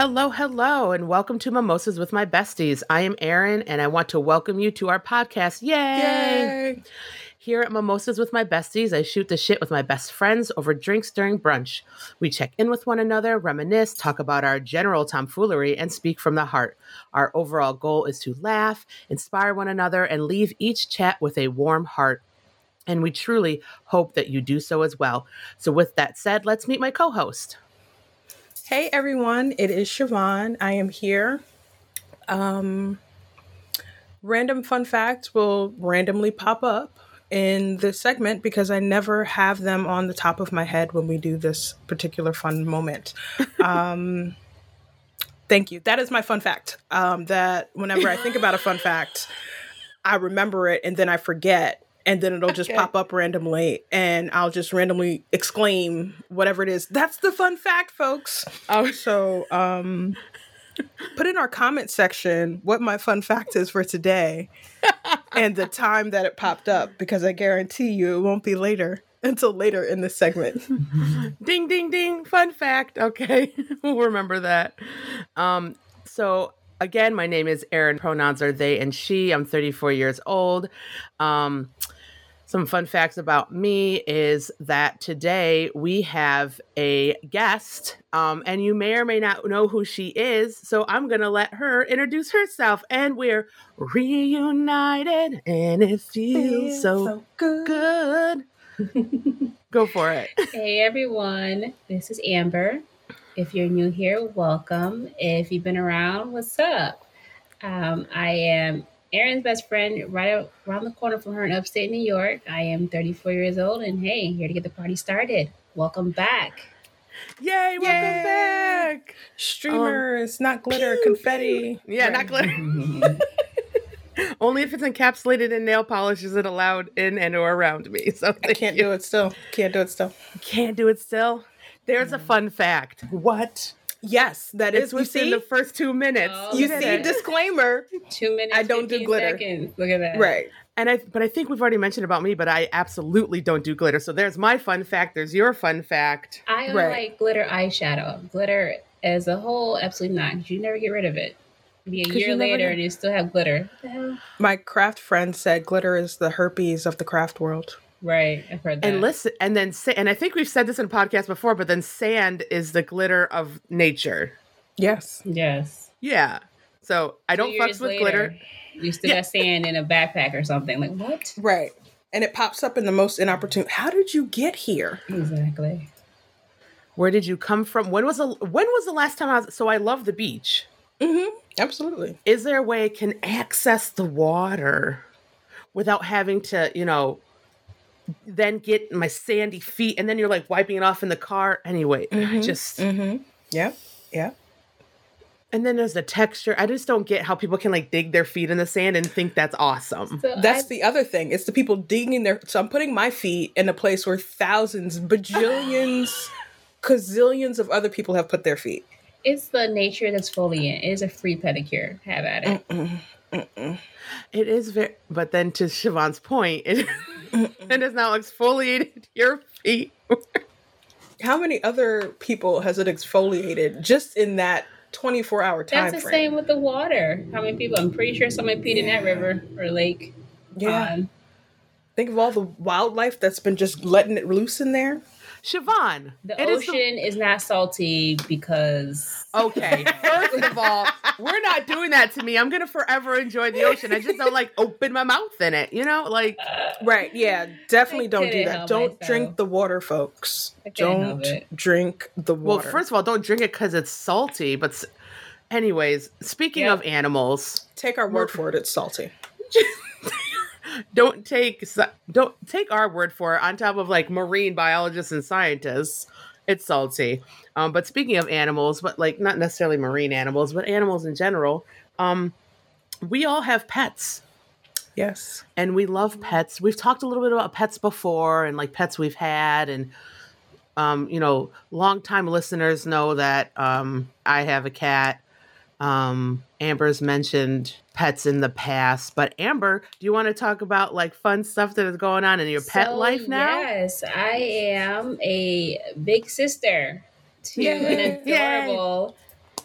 Hello, hello, and welcome to Mimosas with My Besties. I am Erin, and I want to welcome you to our podcast. Yay! Yay! Here at Mimosas with My Besties, I shoot the shit with my best friends over drinks during brunch. We check in with one another, reminisce, talk about our general tomfoolery, and speak from the heart. Our overall goal is to laugh, inspire one another, and leave each chat with a warm heart. And we truly hope that you do so as well. So, with that said, let's meet my co host. Hey everyone, it is Siobhan. I am here. Um, random fun facts will randomly pop up in this segment because I never have them on the top of my head when we do this particular fun moment. Um, thank you. That is my fun fact. Um, that whenever I think about a fun fact, I remember it and then I forget and then it'll just Okay. pop up randomly and I'll just randomly exclaim whatever it is. That's the fun fact, folks. Oh, So, um, put in our comment section what my fun fact is for today and the time that it popped up because I guarantee you it won't be later until later in this segment. Ding ding ding. Fun fact. Okay. we'll remember that. Um so again, my name is Erin. Pronouns are they and she. I'm 34 years old. Um some fun facts about me is that today we have a guest, um, and you may or may not know who she is. So I'm going to let her introduce herself. And we're reunited, and it feels so good. Go for it. Hey everyone, this is Amber. If you're new here, welcome. If you've been around, what's up? Um, I am Erin's best friend, right around the corner from her in upstate New York. I am 34 years old, and hey, here to get the party started. Welcome back. Yay, welcome Yay. back. Streamers, not glitter, confetti. Yeah, not glitter. Only if it's encapsulated in nail polish is it allowed in and or around me. So I can't do it still. Can't do it still. Can't do it still. There's a fun fact. What? Yes, that It's is. You within see, the first two minutes. Oh, you see, it. disclaimer. Two minutes. I don't do glitter. Seconds. Look at that. Right. and I, but I think we've already mentioned about me, but I absolutely don't do glitter. So there's my fun fact. There's your fun fact. I only Right. like glitter eyeshadow. Glitter as a whole, absolutely not. You never get rid of it. Be a 'Cause year later know. and you still have glitter. The hell? My craft friend said glitter is the herpes of the craft world. Right, I've heard that. And listen, and then sa- and I think we've said this in a podcast before, but then sand is the glitter of nature. Yes. yes. Yeah. So I don't fucks years with later, glitter. You still Yeah. got sand in a backpack or something. Like what? Right. And it pops up in the most inopportune. How did you get here? Exactly. Where did you come from? When was the when was the last time I was so I love the beach. Mm-hmm. Absolutely. Is there a way I can access the water without having to, you know, then get my sandy feet and then you're like wiping it off in the car anyway. I Mhm. just Mm-hmm. Yep. Yep. and then there's the texture. I just don't get how people can like dig their feet in the sand and think that's awesome. So That's I- the other thing. It's the people digging their. So I'm putting my feet in a place where thousands, bajillions, gazillions of other people have put their feet. it's the nature exfoliant. It is a free pedicure. Have at it. Mm-mm. Mm-mm. It is very but then to Siobhan's point, it, it has now exfoliated your feet. How many other people has it exfoliated just in that 24 hour time That's the frame? same with the water. How many people? I'm pretty sure somebody peed in that river or lake. Yeah. Um, Think of all the wildlife that's been just letting it loose in there. Siobhan, the it is ocean is not salty because Okay, first of all, we're not doing that to me. I'm gonna forever enjoy the ocean. I just don't like open my mouth in it. You know, like uh, Right. Yeah. Definitely don't do that. Don't myself. drink the water, folks. I couldn't help Don't drink the water. well, first of all, don't drink it because it's salty. But, s- anyways, speaking Yep. of animals, take our word for it. It's salty. don't take don't take our word for it. On top of like marine biologists and scientists, it's salty. Um, but speaking of animals, but like not necessarily marine animals, but animals in general, um, we all have pets. Yes. and we love pets. We've talked a little bit about pets before and like pets we've had and um, you know, longtime listeners know that um I have a cat. Um Amber's mentioned pets in the past, but Amber, do you want to talk about like fun stuff that is going on in your pet life now? Yes, I am a big sister to Yay. an adorable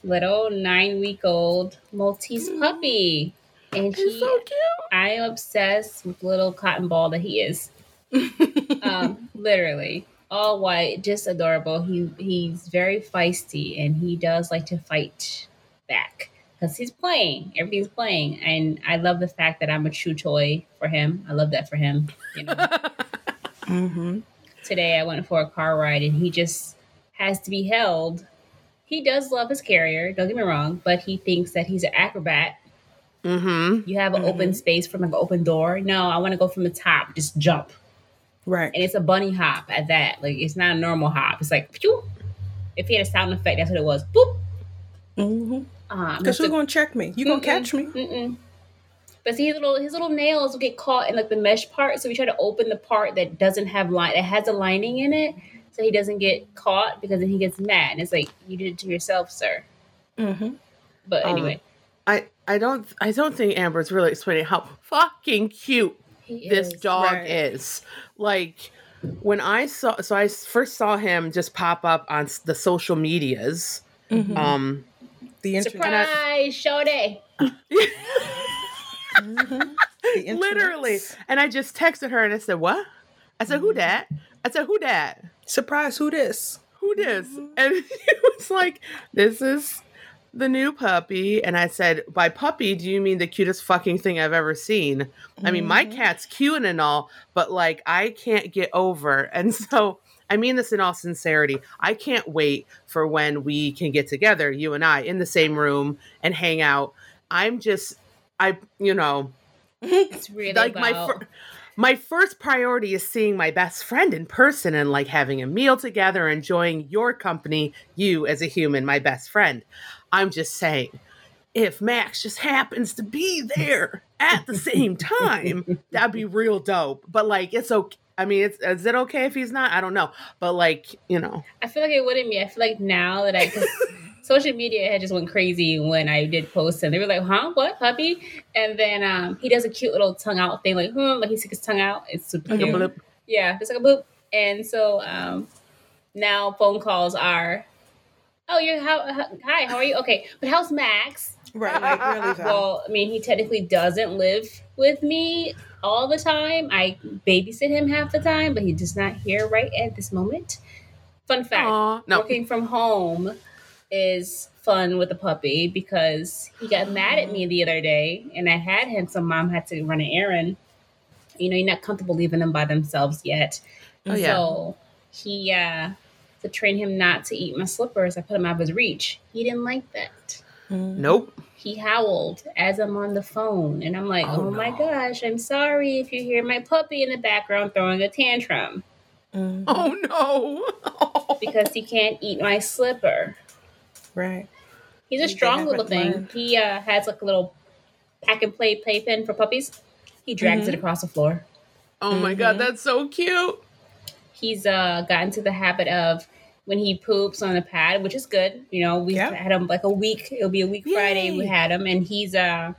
little nine week old Maltese puppy. And He's he, so cute. I am obsessed with little cotton ball that he is. um, literally all white, just adorable. He he's very feisty and he does like to fight back because he's playing. Everything's playing, and I love the fact that I'm a chew toy for him. I love that for him. You know. mm-hmm. Today I went for a car ride and he just has to be held. He does love his carrier. Don't get me wrong, but he thinks that he's an acrobat. Mm-hmm. You have an open space from like an open door. No, I want to go from the top, just jump. Right. and it's a bunny hop at that. Like it's not a normal hop. It's like pew. If he had a sound effect, that's what it was. Boop. Mm-hmm. Um, Because who's gonna check me? You gonna catch me? Mm-mm. But see, his little his little nails will get caught in like the mesh part. So we try to open the part that doesn't have line that has a lining in it, so he doesn't get caught because then he gets mad. And it's like you did it to yourself, sir. Mm-hmm. But Um, anyway, I I don't I don't think Amber's really explaining how fucking cute he this is- dog Right. is. Like when I saw so I first saw him just pop up on the social medias. Mhm. Um the internet. surprise show day. Mhm. Literally and I just texted her and I said, "What?" I said, "Who that?" I said, "Who that?" Surprise! Who this? who this? And he was like, this is the new puppy. And I said, by puppy, do you mean the cutest fucking thing I've ever seen? I mean, my cat's cute and all, but like, I can't get over. And so, I mean this in all sincerity. I can't wait for when we can get together, you and I, in the same room and hang out. I'm just, I, you know, It's really like my about fir- my first priority is seeing my best friend in person and like having a meal together enjoying your company you as a human my best friend i'm just saying if max just happens to be there at the same time that'd be real dope but like it's okay i mean it's, is it okay if he's not i don't know but like you know I feel like it wouldn't be. I feel like now that I, social media had just went crazy when I did post and they were like, "Huh, what puppy?" And then um, he does a cute little tongue out thing, like, "Hmm," like he sticks his tongue out. It's super like a cute. Yeah, it's like a boop. And so um, now phone calls are, "Oh, you're how, how? Hi, how are you? Okay, but how's Max?" Right. Like really. Well, I mean, he technically doesn't live with me all the time. I babysit him half the time, but he's just not here right at this moment. Fun fact Aw, no working from home is fun with the puppy because he got mad at me the other day and I had him, so mom had to run an errand. You know, you're not comfortable leaving them by themselves yet. Oh, yeah. So he, uh, to train him not to eat my slippers, I put him out of his reach. He didn't like that. Mhm. nope He howled as I'm on the phone. And I'm like, Oh, oh, my gosh, I'm sorry if you hear my puppy in the background throwing a tantrum Mhm. oh no because he can't eat my slipper. Right. He's a They strong little thing. learned. He uh, has like a little pack and play playpen for puppies. He drags Mm-hmm. it across the floor. oh my god Mhm. that's so cute He's uh, gotten to the habit of when he poops on the pad, which is good. You know, we Yeah. had him like a week. It'll be a week Friday. We had him, and he's uh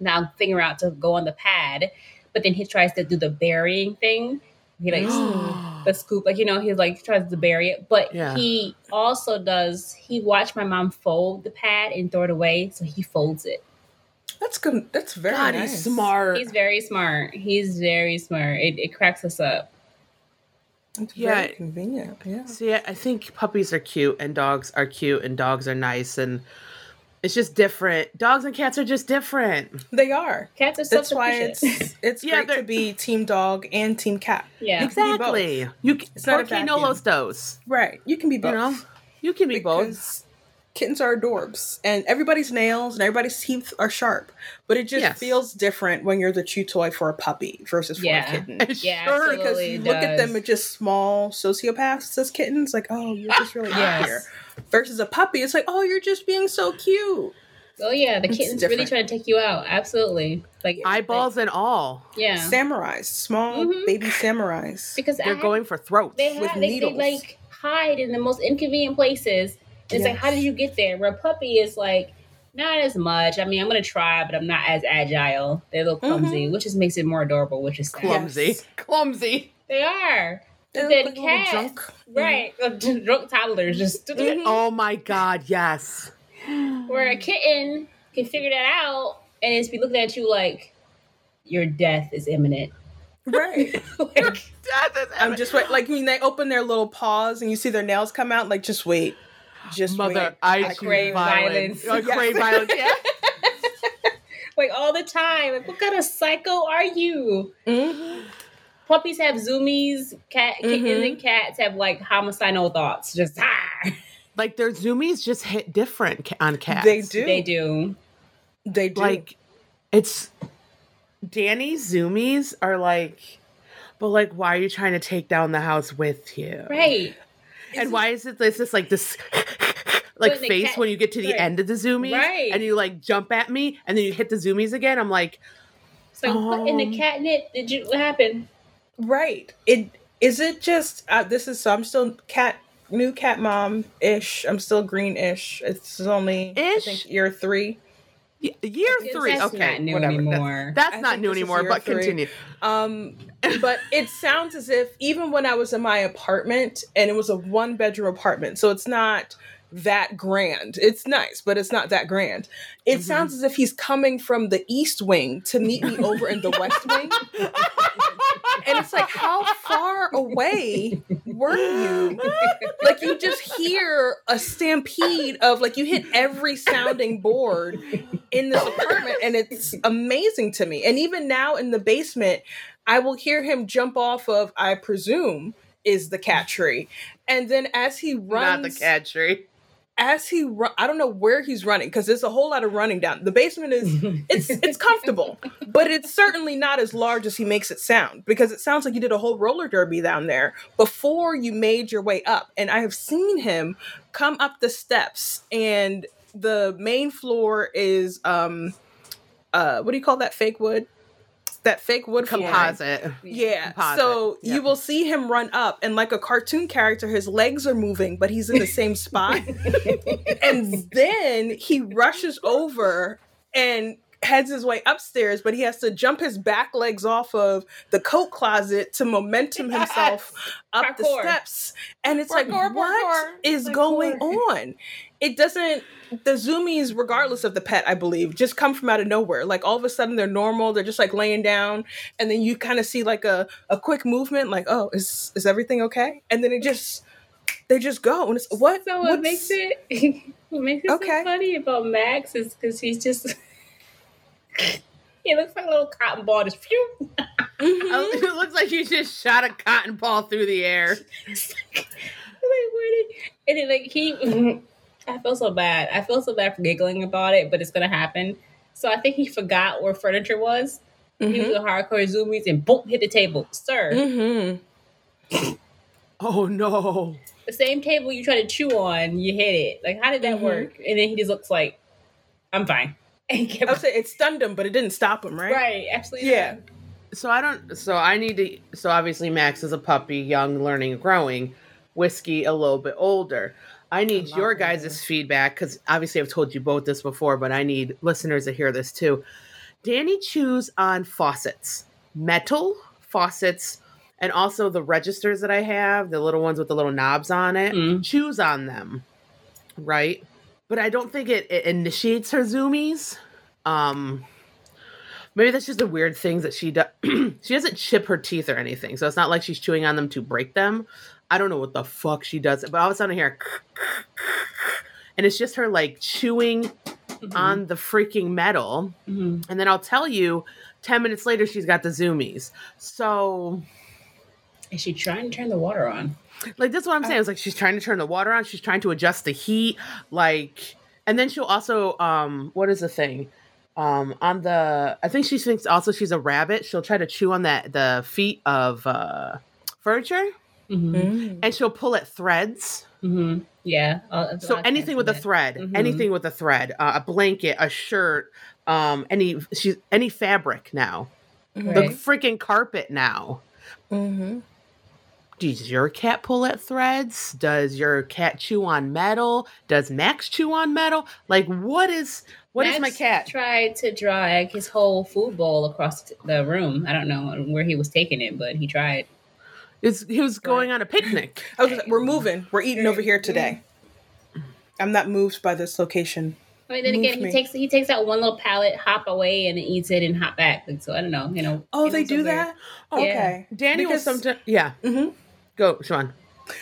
now figuring out to go on the pad, but then he tries to do the burying thing. He like the scoop, like you know, he like tries to bury it, but Yeah. he also does. He watched my mom fold the pad and throw it away, so he folds it. That's good. That's very god nice. he's smart He's very smart. He's very smart. It, it cracks us up. It's Yeah. very convenient. Yeah. See, I I think puppies are cute and dogs are cute and dogs are nice and it's just different. Dogs and cats are just different. They are. Cats are That's why it's it's Yeah, great they're- to be team dog and team cat. yeah. You can. Exactly. You can, It's not a porque no los dos. Right. You can be both. You know, you can be both. Because kittens are adorbs and everybody's nails and everybody's teeth are sharp but it just Yes. feels different when you're the chew toy for a puppy versus for Yeah. a kitten Yeah, Sure, because absolutely you look at them as just small sociopaths as kittens like oh you're just really Yes. out here versus a puppy it's like oh you're just being so cute Oh yeah, the kitten's really different. trying to take you out. Absolutely. Like Eyeballs and all. yeah. samurais small Mhm. baby samurais Because They're I- going for throats. they with have they, they needles. like hide in the most inconvenient places. And it's like, how did you get there? Where a puppy is like not as much. I mean, I'm gonna try, but I'm not as agile. They're a little Mm-hmm. clumsy, which just makes it more adorable, which is sad. Clumsy. Yes. Clumsy. They are. They But then like little cats, drunk. right? Drunk toddlers just Oh my god, yes. Where a kitten can figure that out and it's be looking at you like your death is imminent. Right. like, Death is I'm just wait. Like when they open their little paws and you see their nails come out, like just wait, just Mother. I, I crave violence. violence. I crave violence. Yeah. like all the time. Like, what kind of psycho are you? Mhm. Puppies have zoomies. Cat kittens Mhm. and cats have like homicidal thoughts. Just ah, Like their zoomies just hit different on cats. They do. they do. They do. Like it's Danny's zoomies are like, but like, why are you trying to take down the house with you? Right. And why is it this just like this like face cat- when you get to the right. end of the zoomies Right. and you like jump at me and then you hit the zoomies again? I'm like, It's like what in the Um, catnip did you what happened? right. It is it just uh, this is so I'm still cat new cat mom ish. I'm still green ish. It's only I Ish? think year three. y- year three. That's okay, not new whatever. Anymore. that's I not new anymore. But three. continue. Um, but it sounds as if even when I was in my apartment and it was a one bedroom apartment, so it's not that grand. It's nice, but it's not that grand. It Mhm. sounds as if he's coming from the east wing to meet me over in the west wing. And it's like, how far away were you? Like you just hear a stampede of like you hit every sounding board in this apartment, and it's amazing to me. And even now in the basement, I will hear him jump off of, I presume, is the cat tree. And then as he runs, Not the cat tree. As he run, I don't know where he's running because there's a whole lot of running down. The basement is it's it's comfortable, but it's certainly not as large as he makes it sound because it sounds like you did a whole roller derby down there before you made your way up. And I have seen him come up the steps and the main floor is um uh what do you call that fake wood? That fake wood. Composite. Yeah. Composite. So Yeah. you will see him run up, and like a cartoon character, his legs are moving, but he's in the same spot. and then he rushes over and heads his way upstairs, but he has to jump his back legs off of the coat closet to momentum himself up the steps. And it's like, Parkour, what parkour, is parkour. going on? It doesn't. The zoomies, regardless of the pet, I believe, just come from out of nowhere. Like all of a sudden, they're normal. They're just like laying down, and then you kind of see like a, a quick movement, like, oh, is is everything okay? And then it just they just go, and it's what? So what makes it what makes it Okay. so funny about Max is because he's just he looks like a little cotton ball just phew. Mhm. it looks like you just shot a cotton ball through the air. It's like, like where did and then like he I feel so bad. I feel so bad for giggling about it, but it's gonna happen. So I think he forgot where furniture was. He was a hardcore zoomies and boom hit the table. Sir. Mm-hmm. Oh no. The same table you try to chew on, you hit it. Like how did that Mhm. work? And then he just looks like, I'm fine. And kept I would say it stunned him, but it didn't stop him, right? right, absolutely. Yeah. So I don't. So I need to. So obviously Max is a puppy, young, learning, growing. Whiskey a little bit older. I need lot your guys' feedback because obviously I've told you both this before, but I need listeners to hear this too. Danny chews on faucets, metal faucets, and also the registers that I have, the little ones with the little knobs on it. Mm. Chews on them, right? But I don't think it, it initiates her zoomies. Um, maybe that's just a weird thing that she does. she doesn't chip her teeth or anything, so it's not like she's chewing on them to break them. I don't know what the fuck she does, but all of a sudden I hear, and it's just her like chewing Mhm. on the freaking metal. Mhm. And then I'll tell you, 10 minutes later, she's got the zoomies. So, Is she trying to turn the water on? like, that's what I'm saying. It's like she's trying to turn the water on, she's trying to adjust the heat. Like, and then she'll also, um, what is the thing? Um, on the, I think she thinks also she's a rabbit. She'll try to chew on that, the feet of, uh, furniture Mm-hmm. Mm. and she'll pull at threads. Mm-hmm. Yeah. I'll- So I'll anything cancel with a that. thread, Mhm. anything with a thread, uh, a blanket, a shirt, um, any, she's, any fabric now. Mhm. the freaking carpet now. Mhm. Does your cat pull at threads? Does your cat chew on metal? Does Max chew on metal? Like, what is what is my cat? tried to drag his whole food bowl across the room. I don't know where he was taking it, but he tried. Is he was going on a picnic? I was, we're moving. We're eating over here today. I'm not moved by this location. I mean, then Move again, me. he takes he takes that one little pallet, hop away, and then eats it and hop back. Like, so I don't know, you know. Oh, they do that? Oh, Okay. Danny will Because- sometimes. Yeah. Mhm. Go, Sean.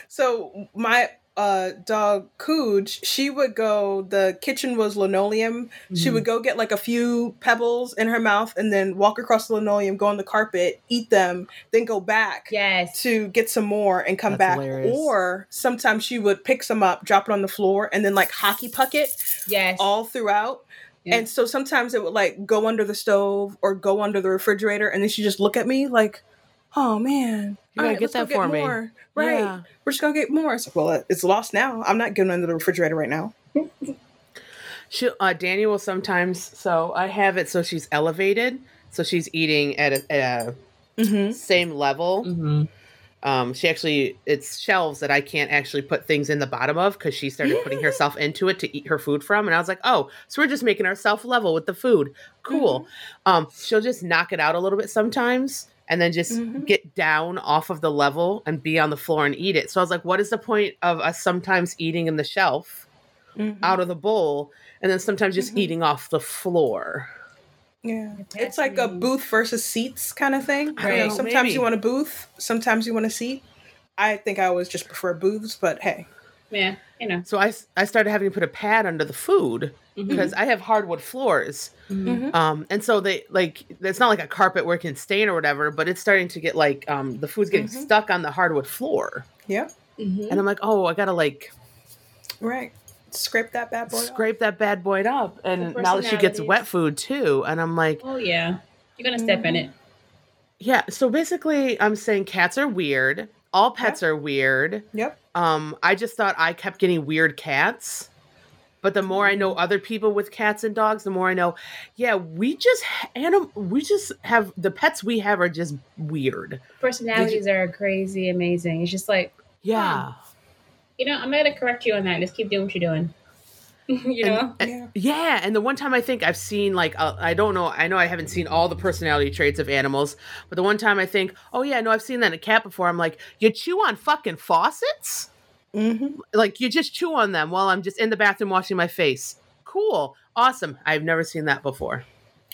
So my uh dog Cooge, she would go the kitchen was linoleum. She Mm-hmm. would go get like a few pebbles in her mouth and then walk across the linoleum, go on the carpet, eat them, then go back Yes. to get some more and come That's back. hilarious. Or sometimes she would pick some up, drop it on the floor, and then like hockey puck it Yes. all throughout. And so sometimes it would like go under the stove or go under the refrigerator, and then she just look at me like, "Oh man, You gotta all right, get let's go that for me." more." Right? Yeah. We're just gonna get more. It's like, well, it's lost now. I'm not getting under the refrigerator right now. She, uh, Danny will sometimes. So I have it so she's elevated, so she's eating at a, at a Mm-hmm. same level. hmm Um, she actually it's shelves that I can't actually put things in the bottom of because she started putting herself into it to eat her food from, and I was like, oh, so we're just making ourselves level with the food. Cool. Um, she'll just knock it out a little bit sometimes. And then just Mhm. get down off of the level and be on the floor and eat it. So I was like, what is the point of us sometimes eating in the shelf Mm-hmm. out of the bowl and then sometimes just Mhm. eating off the floor? Yeah, it's like a booth versus seats kind of thing. I You know, don't know, sometimes maybe. you want a booth, sometimes you want a seat. I think I always just prefer booths, but hey, Yeah. You know. So I, I started having to put a pad under the food Mhm. because I have hardwood floors. Mhm. Um, and so they like it's not like a carpet where it can stain or whatever, but it's starting to get like um the food's getting Mhm. stuck on the hardwood floor. yeah, Mhm. And I'm like, oh, I gotta like right. Scrape that bad boy. off. scrape that bad boy up. And now that she gets wet food too. And I'm like, Oh yeah. You're gonna step in it. yeah. So basically I'm saying cats are weird. All pets are weird. Yep. Um, I just thought I kept getting weird cats. But the more I know other people with cats and dogs, the more I know, yeah, we just anim- we just have the pets we have are just weird. Personalities are crazy, amazing. It's just like Yeah. you know, I'm gonna correct you on that. Just keep doing what you're doing. you know. And- Yeah. Yeah, and the one time I think I've seen like uh, I don't know, I know I haven't seen all the personality traits of animals, but the one time I think, oh yeah, no, I've seen that in a cat before. I'm like, you chew on fucking faucets? Mm-hmm. Like you just chew on them while I'm just in the bathroom washing my face. Cool, awesome. I've never seen that before.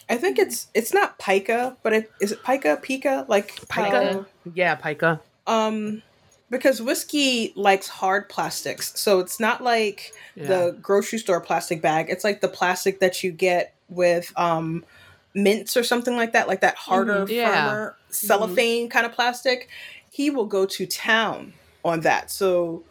I think it's it's not pica, but it is it pica, pica, like Pica? Yeah, pica. Um, because whiskey likes hard plastics, so it's not like Yeah. the grocery store plastic bag. It's like the plastic that you get with um mints or something like that, like that harder, Mhm. Yeah. firmer cellophane kind of plastic. He will go to town on that. So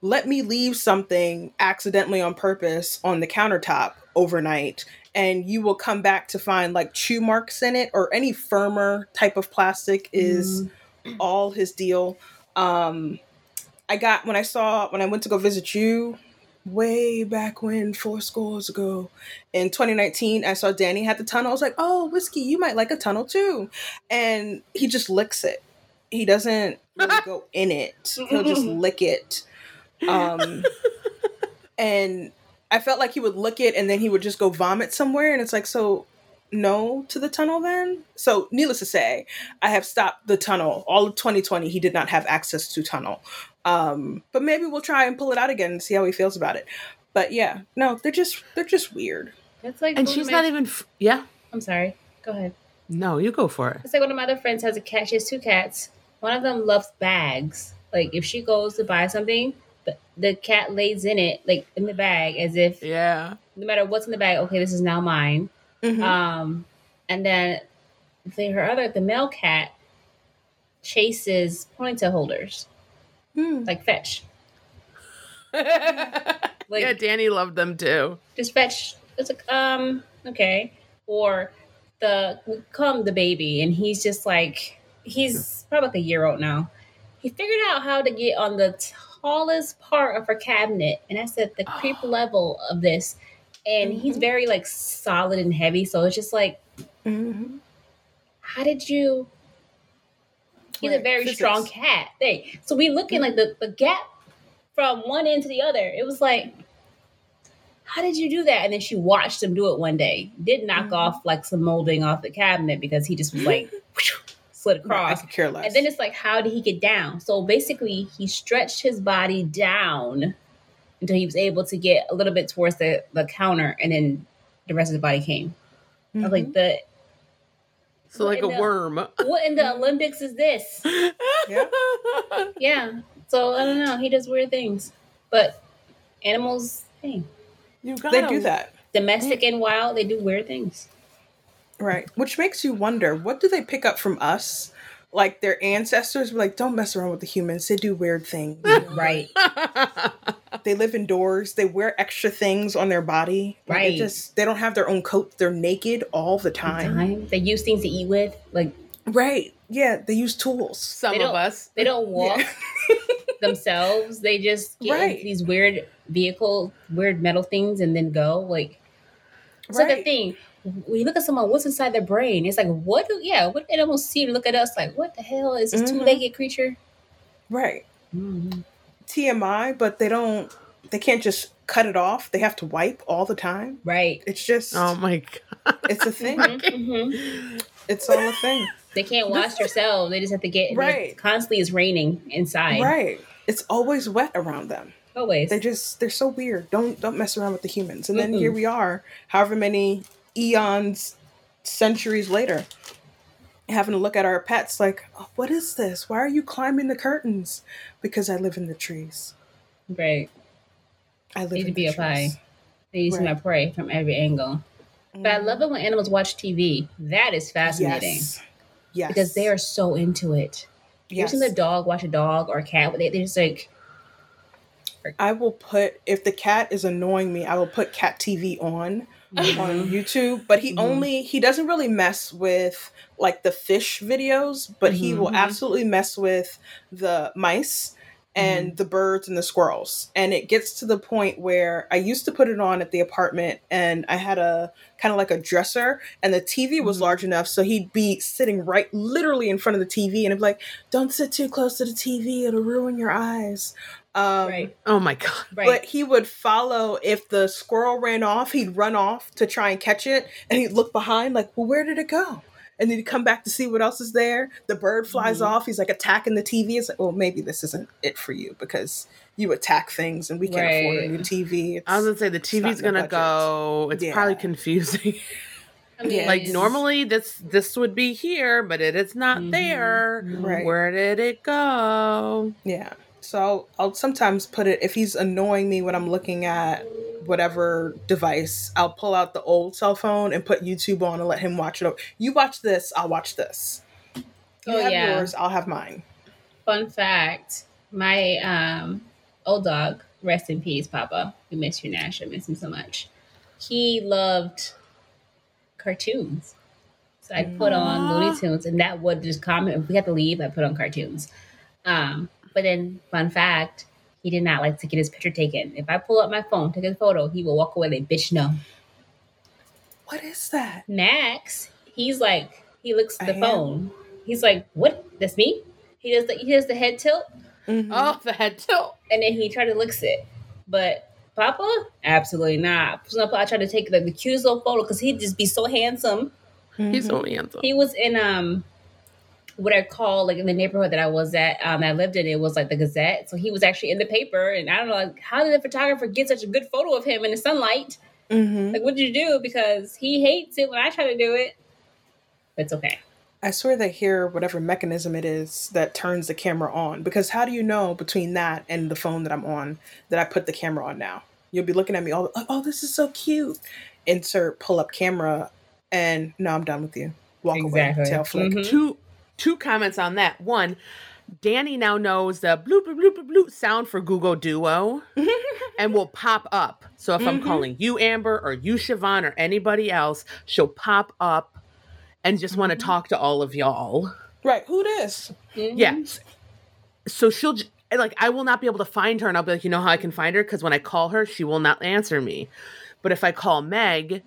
let me leave something accidentally on purpose on the countertop overnight and you will come back to find like chew marks in it or any firmer type of plastic is all his deal um i got when i saw when i went to go visit you way back when four scores ago in 2019 i saw danny had the tunnel. I was like oh whiskey you might like a tunnel too. And he just licks it. He doesn't really go in it. He'll just lick it. Um and i felt like he would lick it and then he would just go vomit somewhere. And it's like so no to the tunnel then so needless to say i have stopped the tunnel all of 2020 he did not have access to tunnel um but maybe we'll try and pull it out again and see how he feels about it but yeah no they're just they're just weird That's like And she's my- not even. F- yeah. I'm sorry. Go ahead. No, you go for it. It's like one of my other friends has a cat. She has two cats. One of them loves bags. Like if she goes to buy something, the, the cat lays in it, like in the bag, as if Yeah. no matter what's in the bag, okay, this is now mine. Mhm. Um, and then the, her other, the male cat, chases ponytail holders, Hmm. like fetch, like yeah, Danny loved them too. just fetch. It's like um okay, or the we call him the baby, and he's just like he's probably like a year old now. He figured out how to get on the tallest part of her cabinet, and that's at the creep level of this. And he's Mhm. very like solid and heavy, so it's just like, Mhm. how did you? He's a very physics. strong cat. Hey, so we looking like the the gap from one end to the other. It was like, how did you do that? And then she watched him do it one day. Did knock Mhm. off like some molding off the cabinet because he just was like slid across. could care less. And then it's like, how did he get down? So basically, he stretched his body down until he was able to get a little bit towards the, the counter, and then the rest of the body came. I was Mm-hmm. like, the So like a the- worm. what in the Olympics is this? Yeah. Yeah. So I don't know. He does weird things, but animals, hey, You got they do that. domestic and wild, they do weird things. Right. Which makes you wonder what do they pick up from us? Like their ancestors were like, don't mess around with the humans. They do weird things. Right. they live indoors. They wear extra things on their body. Like, it Right. just they don't have their own coat. They're naked all the time. Time. They use things to eat with. Like Right. Yeah. They use tools. Some of us. they don't walk Yeah. themselves. They just get Right. into these weird vehicle, weird metal things, and then go. Like it's like a thing. When you look at someone, what's inside their brain? It's like, what do, yeah, what animals see and look at us like, what the hell is this Mhm. two legged creature? Right. Mhm. TMI, but they don't. They can't just cut it off. They have to wipe all the time. Right. It's just. Oh my god. it's a thing. Mhm. It's all a thing. They can't wash themselves. They just have to get Right. Constantly, it's raining inside. Right. It's always wet around them. Always. They just they're so weird. Don't don't mess around with the humans. And then Mm-mm. here we are, however many eons, centuries later, having to look at our pets like, oh, what is this? Why are you climbing the curtains? Because I live in the trees. right. I live Need in to be the up high. trees. They use Right. my prey from every angle. But I mm. love it when animals watch TV. That is fascinating. Yes. Yes. Because they are so into it. Yes. seen the dog watch a dog or a cat? They, they're just like, I will put if the cat is annoying me, I will put cat TV on. On YouTube. But he Mhm. only he doesn't really mess with like the fish videos, but he will Mhm. absolutely mess with the mice and the birds and the squirrels. And it gets to the point where I used to put it on at the apartment and I had a kind of like a dresser and the TV was Mhm. large enough so he'd be sitting right literally in front of the TV and I'd be like, Don't sit too close to the TV, it'll ruin your eyes. Um, right, Oh my god. right. but he would follow if the squirrel ran off, he'd run off to try and catch it, and he'd look behind like, "Well, where did it go?" And then he'd come back to see what else is there. The bird flies Mhm. off. He's like attacking the TV. It's like, well, maybe this isn't it for you because you attack things, and we can't afford a new TV. It's, I was gonna say the TV's gonna budget. go. It's Yeah. probably confusing. I mean, like normally this this would be here, but it is not Mhm. there. Right. Where did it go? Yeah. So I'll, I'll sometimes put it if he's annoying me when I'm looking at whatever device. I'll pull out the old cell phone and put YouTube on and let him watch it. You watch this, I'll watch this. You Oh, have yeah. yours, I'll have mine. Fun fact: My um, old dog, rest in peace, Papa. We miss you, Nash. I miss him so much. He loved cartoons, so I'd put on Looney Tunes, and that would just comment. If we had to leave, I put on cartoons. Um, but then, fun fact: he did not like to get his picture taken. If I pull up my phone, take a photo, he will walk away like, "Bitch, no." What is that? Max, he's like, he looks at I the am. phone. He's like, "What? That's me." He does the he does the head tilt. Mhm. Oh, the head tilt. and then he tried to licks it. But Papa, absolutely not. For example, I tried to take the, the cutest little photo because he'd just be so handsome. He's Mhm. so handsome. He was in um what I call like in the neighborhood that I was at, um, I lived in, it was like the Gazette. So he was actually in the paper, and I don't know like, how did the photographer get such a good photo of him in the sunlight? Mhm. Like, what did you do? Because he hates it when I try to do it. But it's okay. I swear that here, whatever mechanism it is that turns the camera on. Because how do you know between that and the phone that I'm on that I put the camera on now? You'll be looking at me all, oh, this is so cute. Insert pull up camera, and no, I'm done with you. Walk Exactly. away, tail flick. Mhm. Two two comments on that. One, Danny now knows the bloop bloop bloop bloop, bloop sound for Google Duo and will pop up. So if I'm Mhm. calling you Amber or you Siobhan or anybody else, she'll pop up and just want to Mhm. talk to all of y'all. Right, who this? Mhm. Yes. So she'll j- like I will not be able to find her and I'll be like, "You know how I can find her because when I call her, she will not answer me." But if I call Meg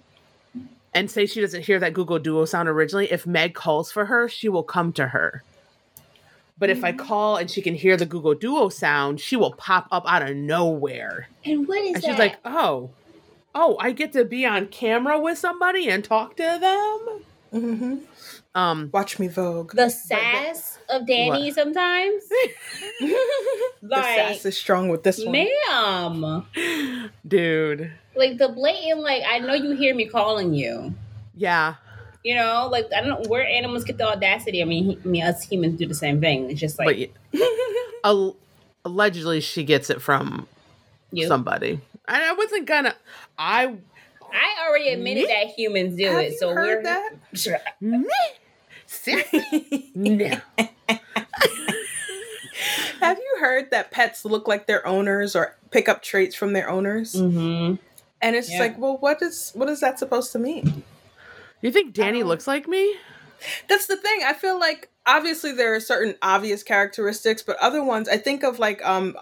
and say she doesn't hear that Google Duo sound originally, if Meg calls for her, she will come to her. But if I call and she can hear the Google Duo sound, she will pop up out of nowhere. And what is And that? she's like, "Oh. Oh, I get to be on camera with somebody and talk to them?" hmm Um, Watch me Vogue. The sass of Danny sometimes. the sass is strong with this one. ma'am. dude, Like the blatant, like, I know you hear me calling you. yeah, You know, like I don't know where animals get the audacity. I mean, he, I mean, us humans do the same thing. It's just like but al- allegedly she gets it from you. somebody. And I wasn't gonna. I I already admitted Me? that humans do Have it. you so heard we're that? Sure. Seriously? no. Have you heard that pets look like their owners or pick up traits from their owners? Mm-hmm. And it's Yeah. like, well, what is what is that supposed to mean? You think Danny don't- looks like me? That's the thing. I feel like obviously there are certain obvious characteristics, but other ones I think of like um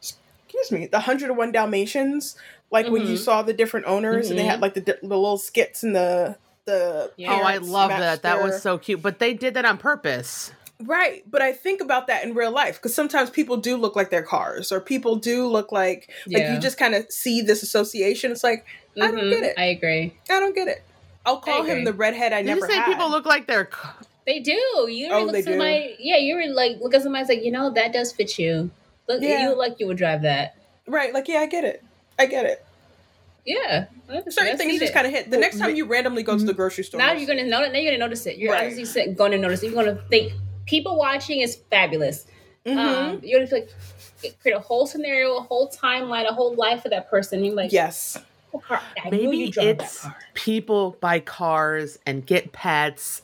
excuse me, the 101 Dalmatians, like when you Mhm. saw the different owners and they had like the the little skits and the the Yeah. Oh, I love matched that. That was so cute. But they did that on purpose. Right, but I think about that in real life because sometimes people do look like their cars, or people do look like like you just kind of see this association. It's like I don't get mm-hmm, it. I agree. I don't get it. I'll call him the redhead I Did never you say had. people look like they're? c- They do. You ever Oh, look they at somebody? Yeah, you were like look at somebody's like, you know, that does fit you. Look, Yeah. you look like you would drive that. right? Like, yeah, I get it. I get it. Yeah, That's- Certain that's things just kind of hit. The next time you randomly go to the mm-hmm. grocery store, Now you're gonna know. Now you're gonna notice it. You're Right. obviously going to notice. it. You're gonna think people watching is fabulous. Mhm. Um, you're gonna like create a whole scenario, a whole timeline, a whole life for that person. You're like, yes, "Oh, Maybe you drove that it's car." people buy cars and get pets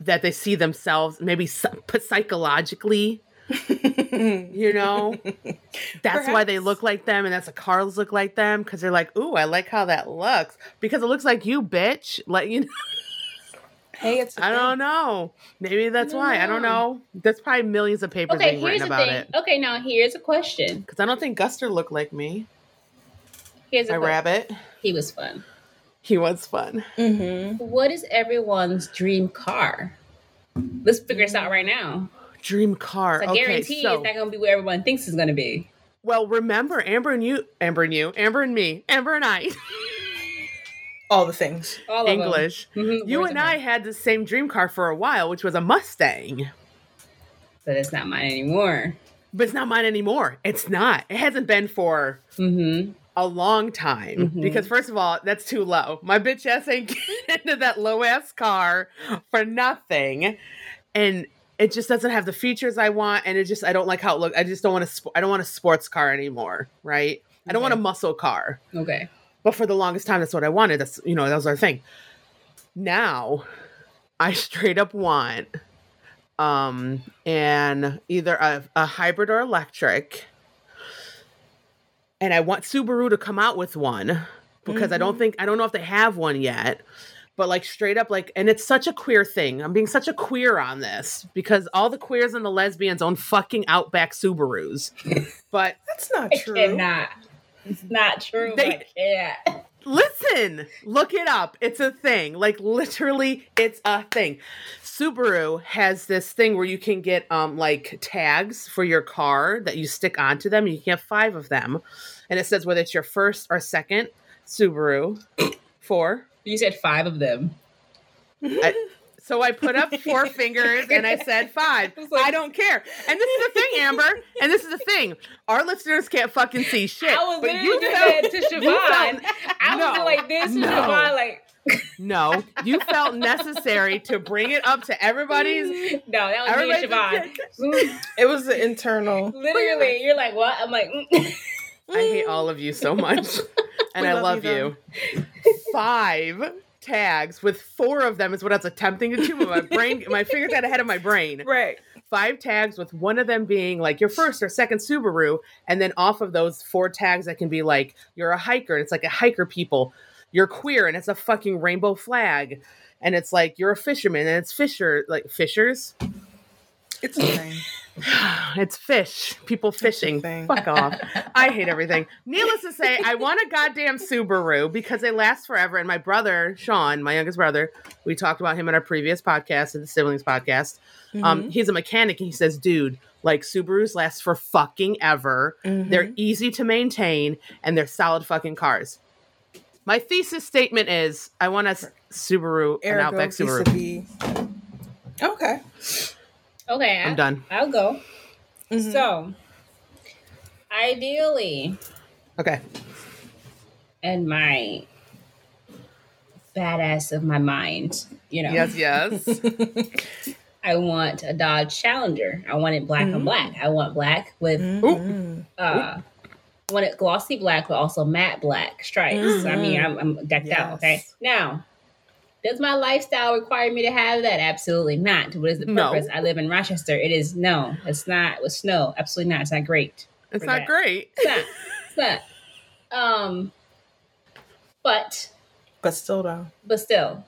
that they see themselves maybe put psychologically. You know, that's why they look like them, and that's the cars look like them because they're like, "Ooh, I like how that looks," because it looks like you, bitch. Like you, know, hey, it's. a I thing. don't know. Maybe that's don't why. I don't know. know. There's probably millions of papers Okay, being here's written the about thing. it. Okay, now here's a question. Because I don't think Guster looked like me. Here's a My rabbit. He was fun. He was fun. Mhm. What is everyone's dream car? Let's figure this out right now. Dream car. I okay, guarantee so it's not going to be where everyone thinks it's going to be. well, remember Amber and you, Amber and you, Amber and me, Amber and I, All the things. All of them. English. Mhm, You words and I had the same dream car for a while, which was a Mustang. But it's not mine anymore. But it's not mine anymore. It's not. It hasn't been for Mm-hmm. a long time. Mhm. Because first of all, that's too low. My bitch ass ain't getting into that low ass car for nothing. And it just doesn't have the features I want, and it just I don't like how it looks. I just don't want to. I don't want a sports car anymore, right? I don't want a muscle car. Okay. But for the longest time, that's what I wanted. That's you know that was our thing. Now, I straight up want um and either a, a hybrid or electric and i want subaru to come out with one because i don't think i don't know if they have one yet but like straight up like and it's such a queer thing i'm being such a queer on this because all the queers and the lesbians own fucking outback subarus but That's not I true. cannot. It's not true. They- I can't. Listen, look it up. It's a thing. Like literally, it's a thing. Subaru has this thing where you can get um like tags for your car that you stick onto them. You can have five of them, and it says whether it's your first or second Subaru. Four. You said five of them. I, so I put up four fingers and I said five. I like- I don't care. And this is the thing, Amber. And this is the thing. Our listeners can't fucking see shit. I was but literally you doing felt- that to you Siobhan. felt- I was no, doing like this to no. Siobhan, like No, you felt necessary to bring it up to everybody's. no, that was me and Siobhan. It was the internal. Literally, you're like, what? I'm like, mm. I hate all of you so much, and We I love love you, you. Five tags with four of them is what I was attempting to do. My brain, my fingers got ahead of my brain. Right. Five tags with one of them being like your first or second Subaru, and then off of those four tags that can be like you're a hiker, and it's like a hiker people. You're queer, and it's a fucking rainbow flag. And it's like you're a fisherman, and it's fisher like fishers. It's the same. It's fish. People fishing. thing. Fuck off. I hate everything. Needless to say, I want a goddamn Subaru because they last forever. And my brother, Sean, my youngest brother, we talked about him in our previous podcast, in the siblings podcast. Um, he's a mechanic and he says, dude, like Subarus last for fucking ever. Mhm. They're easy to maintain and they're solid fucking cars. My thesis statement is I want a Subaru, an Ergo Outback Subaru. Okay. Okay, I'm I, done. I'll go. Mhm. So, ideally, Okay. and my badass of my mind, you know, Yes, yes. I want a Dodge Challenger. I want it black Mhm. on black. I want black with Mhm. uh, I want it glossy black, but also matte black stripes. I mean, I'm, I'm decked out. Okay, now. Does my lifestyle require me to have that? Absolutely not. What is the No. purpose? I live in Rochester. It is no. It's not with snow. Absolutely not. It's not great. It's not that. great. It's not. It's not. Um, but But still though. but still,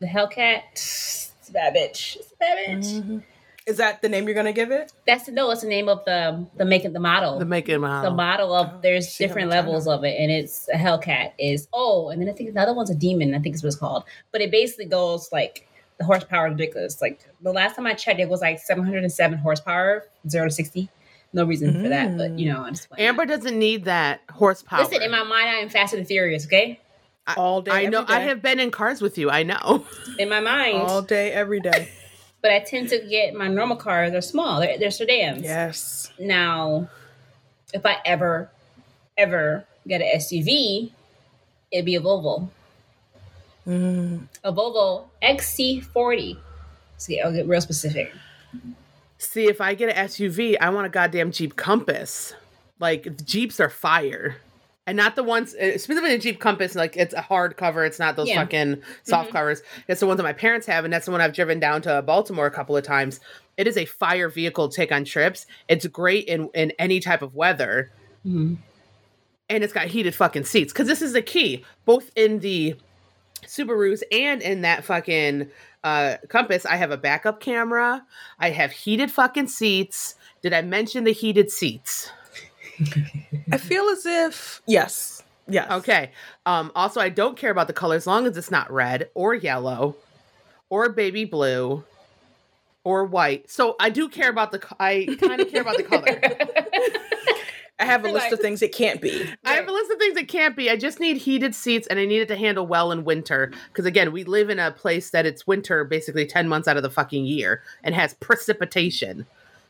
the Hellcat, it's a bad bitch. It's a bad bitch. Mhm. Is that the name you're gonna give it? That's the no. It's the name of the the making the model. The make it the model of Oh, there's shit, different levels of it, and it's a Hellcat is oh, and then I think the other one's a demon. I think is what it's called. But it basically goes like the horsepower ridiculous. Like the last time I checked, it was like 707 horsepower, zero to sixty. No reason for that, but you know, I just went. Amber doesn't need that horsepower. Listen, in my mind, I am Fast and Furious. Okay, All day. I know. every I have been in cars with you. I know. in my mind, all day, every day. But I tend to get my normal cars. They're small. They're, they're sedans. yes. Now, if I ever, ever get an SUV, it'd be a Volvo. Mm. a Volvo XC40. See, I'll get real specific. See, if I get an SUV, I want a goddamn Jeep Compass. Like Jeeps are fire. And not the ones, uh, specifically the Jeep Compass, like it's a hard cover. It's not those Yeah. fucking soft Mhm. covers. It's the ones that my parents have, and that's the one I've driven down to Baltimore a couple of times. It is a fire vehicle to take on trips. It's great in, in any type of weather. Mm-hmm. and it's got heated fucking seats because this is the key both in the subarus and in that fucking uh compass i have a backup camera i have heated fucking seats did i mention the heated seats I feel as if yes, yes. okay um also i don't care about the color as long as it's not red or yellow or baby blue or white so i do care about the i kind of care about the color I have a list of things it can't be. I have a list of things it can't be. I just need heated seats and I need it to handle well in winter. Because again, we live in a place that it's winter basically 10 months out of the fucking year and has precipitation.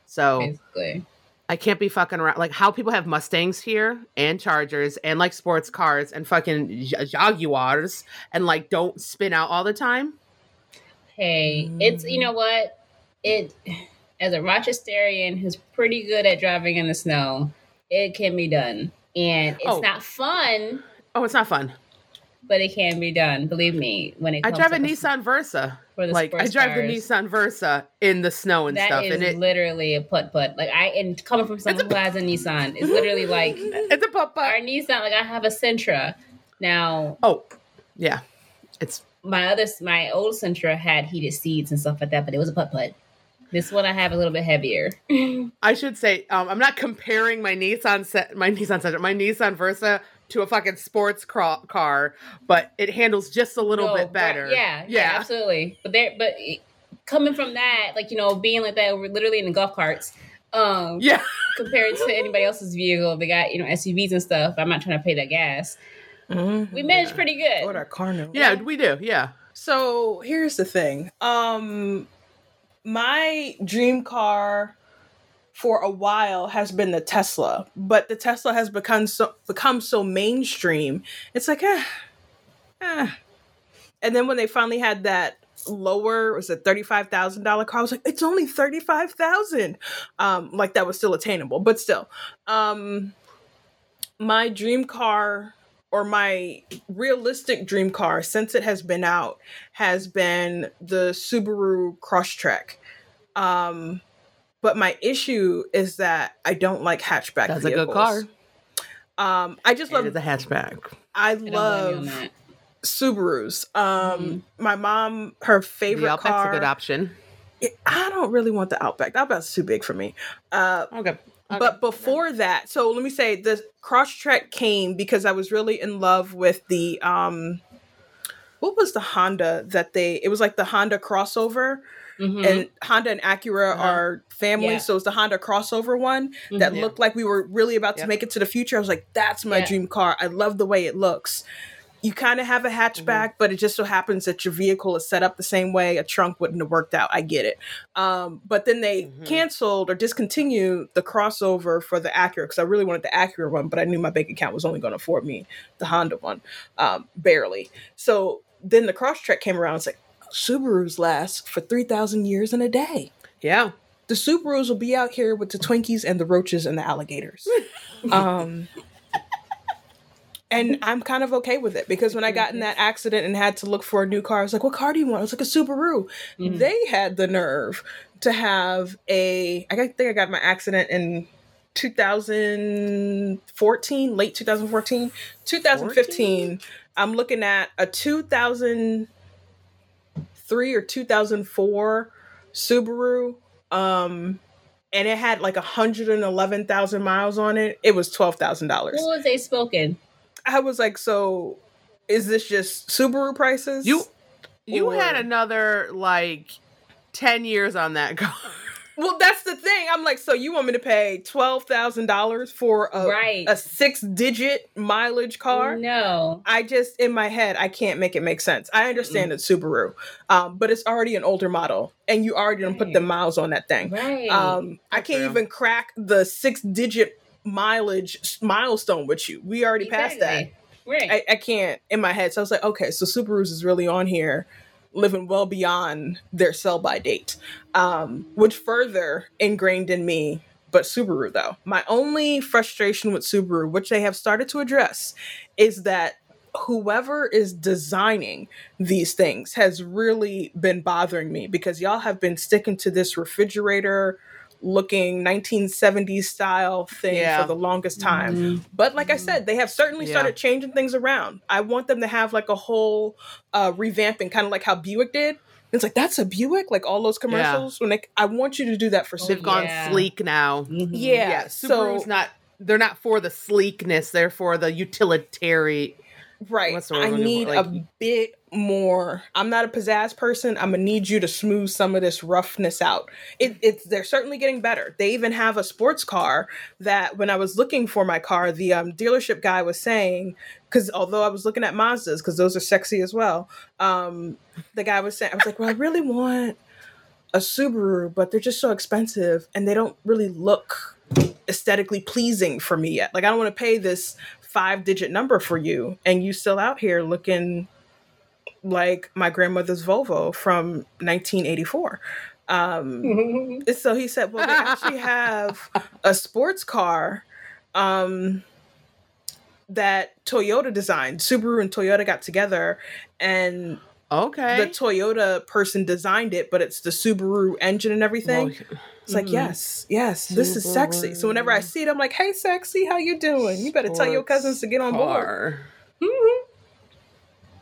So Basically. I can't be fucking around. Like how people have Mustangs here and Chargers and like sports cars and fucking Jaguars and like don't spin out all the time. Hey, it's you know what? It as a Rochesterian who's pretty good at driving in the snow, it can be done. And it's Oh. not fun, Oh, it's not fun. But it can be done. Believe me, when it comes I drive a Nissan Versa. for the Like I drive the. Nissan Versa in the snow and That stuff. is And it, literally a putt putt. Like I and coming from someone who has a Nissan, it's literally like it's a pop our Nissan. Like I have a Sentra. Now Oh, yeah. It's my other my old Sentra had heated seats and stuff like that, but it was a putt putt. This one I have a little bit heavier. I should say um, I'm not comparing my Nissan set, my Nissan Sentra, my Nissan Versa to a fucking sports cra- car, but it handles just a little No, bit right, better. Yeah, yeah, absolutely. But there, but coming from that, like you know, being like that, we're literally in the golf carts. Um, yeah. compared to anybody else's vehicle, they got you know SUVs and stuff. I'm not trying to pay that gas. Mhm. We managed pretty good. What our car note. yeah, we do. Yeah, So here's the thing. Um my dream car for a while has been the Tesla, but the Tesla has become so become so mainstream. It's like eh, eh. And then when they finally had that lower was it thirty-five thousand dollar car, I was like, it's only thirty-five thousand. Um, like that was still attainable, but still. Um my dream car or my realistic dream car since it has been out has been the Subaru Crosstrek. Um, but my issue is that I don't like hatchback. that's a vehicles. good car. Um, I just It love. the hatchback. I I don't blame you on love that. Subarus. Um, my mom, her favorite The Outback's car. a good option. I don't really want the Outback. The Outback's too big for me. Uh, Okay. Okay. but before that, so let me say the Crosstrek came because I was really in love with the um what was the Honda that they it was like the Honda crossover Mhm. and Honda and Acura Uh-huh. are family, Yeah. so it's the Honda crossover one that Mhm. looked like we were really about to Yep. make it to the future. I was like, that's my Yeah. dream car. I love the way it looks. you kind of have a hatchback, Mm-hmm. but it just so happens that your vehicle is set up the same way. A trunk wouldn't have worked out. I get it. Um, but then they Mhm. canceled or discontinued the crossover for the Acura because I really wanted the Acura one, but I knew my bank account was only going to afford me the Honda one, um, barely. So then the Crosstrek came around. It's like Subarus last for three thousand years in a day. Yeah. The Subarus will be out here with the Twinkies and the roaches and the alligators. um, and I'm kind of okay with it because when I got in that accident and had to look for a new car, I was like, "What car do you want?" I was like, "A Subaru." Mhm. They had the nerve to have a. I think I got my accident in 2014, late 2014, 2015. I'm looking at a 2003 or 2004 Subaru. Um, and it had like 111,000 miles on it. It was $12,000. What was they spoken? I was like, so is this just Subaru prices? You you had another like 10 years on that car. Well, that's the thing. I'm like, so you want me to pay twelve thousand dollars for a Right. a six digit mileage car? No. I just in my head I can't make it make sense. I understand it's Subaru, um, but it's already an older model, and you already done put the miles on that thing. Right. Um, I can't True. even crack the six digit mileage milestone with you. We already passed that. Right. I, I can't in my head. So I was like, okay, so Subarus is really on here, living well beyond their sell by date, um, which further ingrained in me. But Subaru, though, my only frustration with Subaru, which they have started to address, is that whoever is designing these things has really been bothering me because y'all have been sticking to this refrigerator looking 1970s style thing Yeah. for the longest time. Mhm. But like I said, they have certainly Yeah. started changing things around. I want them to have like a whole uh, revamping, kind of like how Buick did. It's like that's a Buick, like all those commercials. When they, I want you to do that for They've gone Yeah. sleek now. Mhm. Yeah, Yeah, so Subaru's not they're not for the sleekness, they're for the utilitarian. Right. what's the word I need for? a bit more. I'm not a pizzazz person. I'm gonna need you to smooth some of this roughness out. It, it's they're certainly getting better. They even have a sports car that when I was looking for my car, the um, dealership guy was saying because although I was looking at Mazdas because those are sexy as well, um, the guy was saying I was like, well, I really want a Subaru, but they're just so expensive and they don't really look aesthetically pleasing for me yet. Like I don't want to pay this five digit number for you and you still out here looking like my grandmother's Volvo from 1984. Um, so he said, well, they actually have a sports car um, that Toyota designed. Subaru and Toyota got together and Okay. the Toyota person designed it, but it's the Subaru engine and everything. Well, It's like, Mhm. yes, yes, this is sexy. So whenever I see it, I'm like, hey, sexy, how you doing? You better tell your cousins to get on board. car.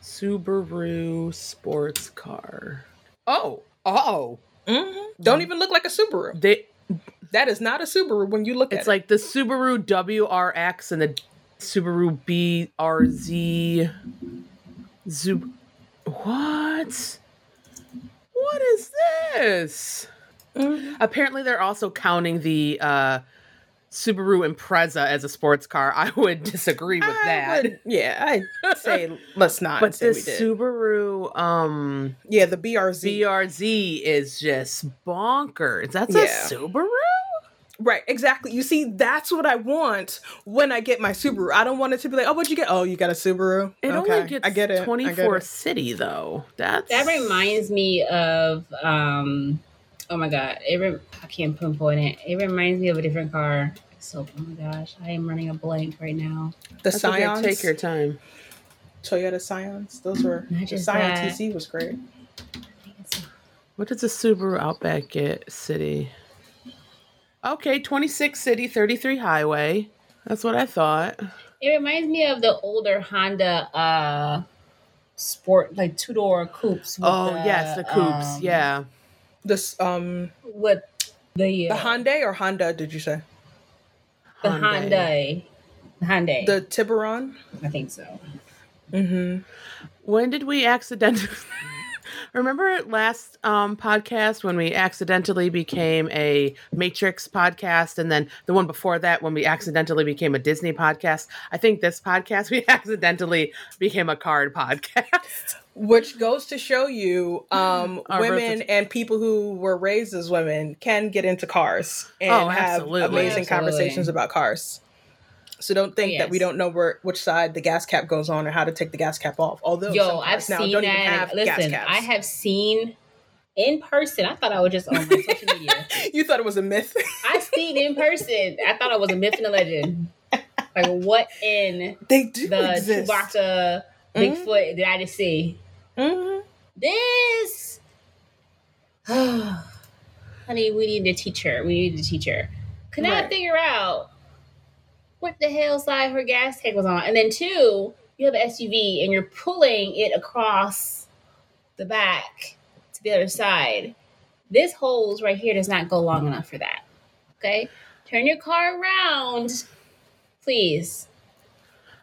Subaru sports car. Oh, oh. hmm Don't even look like a Subaru. They That is not a Subaru when you look at it. it's like the Subaru WRX and the Subaru BRZ Zub What? What is this? Mhm. Apparently they're also counting the uh Subaru Impreza as a sports car. I would disagree with I that. would- yeah, I'd say let's not. but say this. Subaru um yeah, the BRZ. BRZ is just bonkers. That's Yeah. a Subaru? Right, exactly. You see, that's what I want when I get my Subaru. I don't want it to be like, oh, what'd you get? Oh, you got a Subaru. It okay, only gets I get it. I get 24 it. city though. That's That reminds me of um oh my god, it rem- I can't pinpoint it. It reminds me of a different car. So oh my gosh, I am running a blank right now. The That's okay, Take your time. Toyota Scions. Those were Not the just Scion that. TC was great. I think it's- What does a Subaru Outback get? City. Okay, 26 city, 33 highway. That's what I thought. It reminds me of the older Honda uh sport like two door coupes. with Oh, yes, the coupes. um, yeah. This um what the the uh, Hyundai or Honda? Did you say the Hyundai. Hyundai. The Hyundai. the Tiburon? I think so. Mm-hmm. When did we accidentally Remember last um, podcast when we accidentally became a Matrix podcast, and then the one before that when we accidentally became a Disney podcast? I think this podcast we accidentally became a card podcast. Which goes to show you, um, women versatility. and people who were raised as women can get into cars and Oh, have amazing Absolutely. conversations about cars. So don't think that we don't know where which side the gas cap goes on or how to take the gas cap off. Although Yo, I've now seen don't that. even have gas Listen. I have seen in person. I thought I was just on my social media. you thought it was a myth. I seen in person. I thought I was a myth and a legend. Like what in they do the exist. Chewbacca Mhm. Bigfoot did I just see? Mm-hmm. This honey, we need a teacher. We need a teacher. Could not Right. figure out what the hell side her gas tank was on. And then two, you have an SUV and you're pulling it across the back to the other side. This hose right here does not go long enough for that. Okay? Turn your car around, please.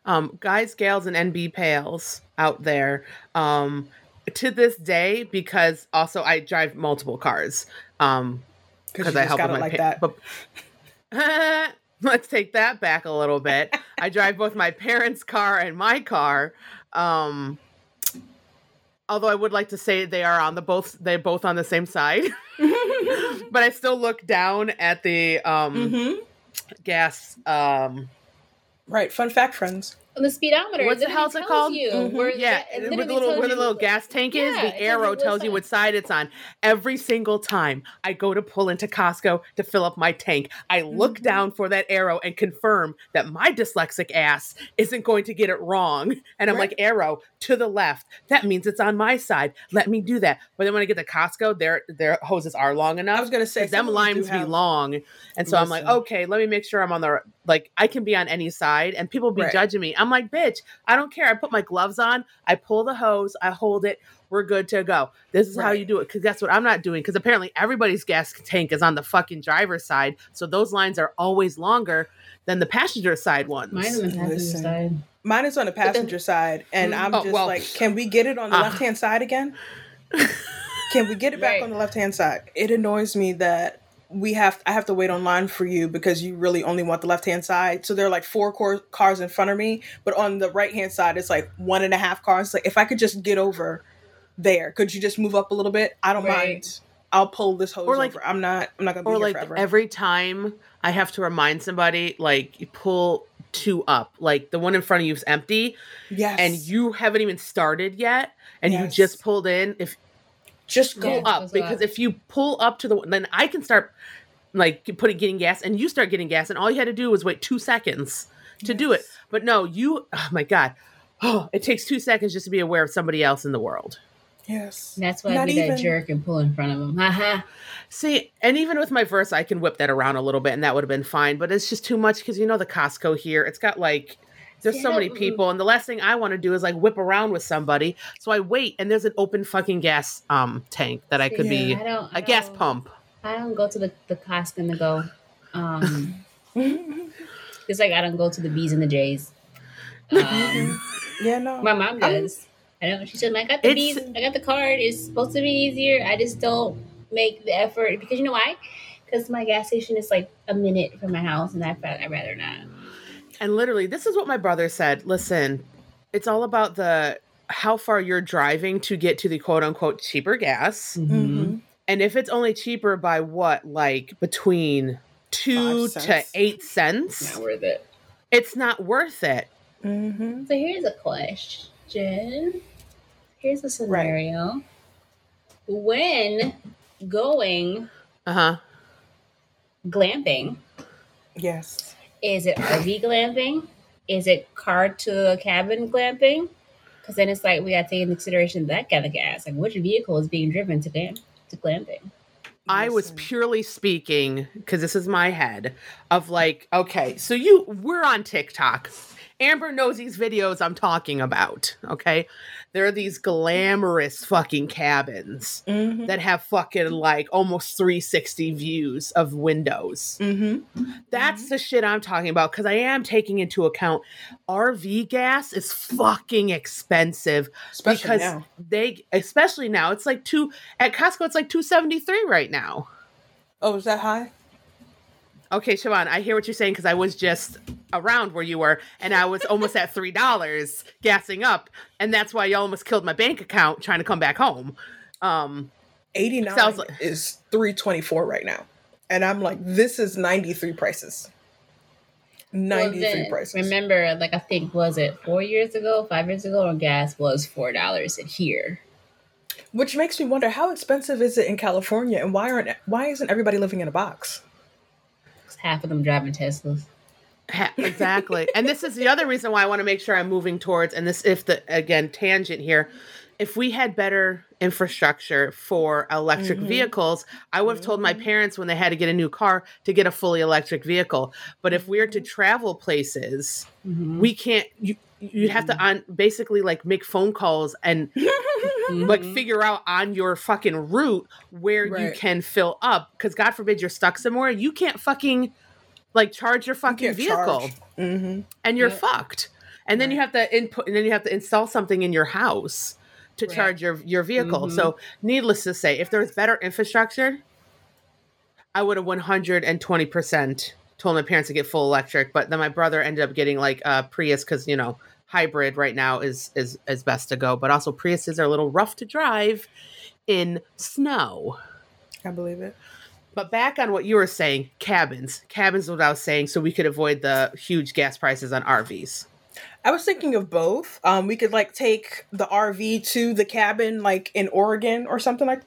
um, guys, gals, and NB pales out there. Um, to this day, because also I drive multiple cars. Um, Because because I help got with it my like pa- that. But let's take that back a little bit. I drive both my parents' car and my car. Um, although I would like to say they are on the both they're both on the same side, but I still look down at the um, hmm gas. Um, Right. Fun fact, friends. On the speedometer, What's the literally hell's it called? You Mhm. where yeah, it with the little tells where the you- little gas tank is, Yeah, it the arrow what tells you side. what side it's on. Every single time I go to pull into Costco to fill up my tank, I look Mhm. down for that arrow and confirm that my dyslexic ass isn't going to get it wrong. And I'm Right. like, arrow to the left. That means it's on my side. Let me do that. But then when I get to Costco, their their hoses are long enough. I was gonna say them some of them do lines be have- long, and so I'm like, okay, let me make sure I'm on the like I can be on any side, and people be Right. judging me. I'm like, bitch, I don't care. I put my gloves on, I pull the hose, I hold it. We're good to go. This is how you do it. Because that's what I'm not doing. Because apparently everybody's gas tank is on the fucking driver's side, so those lines are always longer than the passenger side ones. Mine's on the passenger side. Mine is on the then- passenger side, and I'm Oh, just well. like, can we get it on the Ah. left hand side again? Can we get it back Right. on the left hand side? It annoys me that we have I have to wait online for you because you really only want the left hand side. So there are like four cor- cars in front of me, but on the right hand side it's like one and a half cars. Like if I could just get over there, could you just move up a little bit? I don't Right. mind. I'll pull this hose Or, like- over. I'm not. I'm not gonna be or here like forever. every time I have to remind somebody, like you pull two up, like the one in front of you is empty, yes, and you haven't even started yet, and you just pulled in. If just go go Yeah. up. up because up. if you pull up to the then I can start like putting getting gas and you start getting gas and all you had to do was wait two seconds to do it. But no, you oh my god. Oh, it takes two seconds just to be aware of somebody else in the world. Yes, That's why I Not be that jerk and pull in front of him. Haha. See, and even with my verse, I can whip that around a little bit and that would have been fine. But it's just too much because you know the Costco here, it's got like there's so many people, and the last thing I want to do is like whip around with somebody. So I wait, and there's an open fucking gas um tank that I could be Yeah. I don't. I a gas don't- pump. I don't go to the the Costco to go. Um, it's like I don't go to the B's and the J's. Um, yeah, no. my mom I'm- does. I know she said I got the It's- B's. I got the card. It's supposed to be easier. I just don't make the effort because you know why? Because my gas station is like a minute from my house, and I I'd rather not. And literally, this is what my brother said. Listen, it's all about the how far you're driving to get to the quote unquote cheaper gas. Mhm. And if it's only cheaper by what, like between two to eight cents, Not worth it. it's not worth it. Mhm. So here's a question. Here's a scenario. When going Uh huh. glamping, Yes. Is it RV glamping? Is it car to cabin glamping? Because then it's like we got to take into consideration that kind of gas. Like which vehicle is being driven to glam to glamping? I was purely speaking because this is my head of like, okay, so you we're on TikTok. Amber knows these videos I'm talking about. Okay. There are these glamorous fucking cabins Mhm. that have fucking like almost 360 views of windows. Mhm. That's the shit I'm talking about because I am taking into account RV gas is fucking expensive Especially because now. they, especially now, it's like two at Costco. It's like 273 right now. Oh, is that high? Okay, Siobhan, I hear what you're saying because I was just around where you were, and I was almost at three dollars gassing up, and that's why you almost killed my bank account trying to come back home. Um, 89 Sounds like- is 324 right now. And I'm like, this is 93 prices. 93 Well, then, prices. Remember, like I think was it four years ago, five years ago, when gas was four dollars in here. Which makes me wonder how expensive is it in California and why aren't why isn't everybody living in a box? Half of them driving Teslas. Exactly and this is the other reason why i want to make sure i'm moving towards and this if the again tangent here if we had better infrastructure for electric Mhm. vehicles i would have told my parents when they had to get a new car to get a fully electric vehicle but if we're to travel places Mhm. we can't you you'd have to on basically like make phone calls and like Mhm. figure out on your fucking route where you can fill up because god forbid you're stuck somewhere you can't fucking like charge your fucking can't vehicle. Mm-hmm. and you're fucked. And then you have to input, and then you have to install something in your house to Right. charge your your vehicle. Mhm. So, needless to say, if there was better infrastructure, I would have one hundred and twenty percent told my parents to get full electric. But then my brother ended up getting like a Prius because you know hybrid right now is is is best to go. But also Priuses are a little rough to drive in snow. I believe it. But back on what you were saying, cabins. Cabins, is what I was saying, so we could avoid the huge gas prices on RVs. I was thinking of both. Um, we could like take the RV to the cabin, like in Oregon or something like,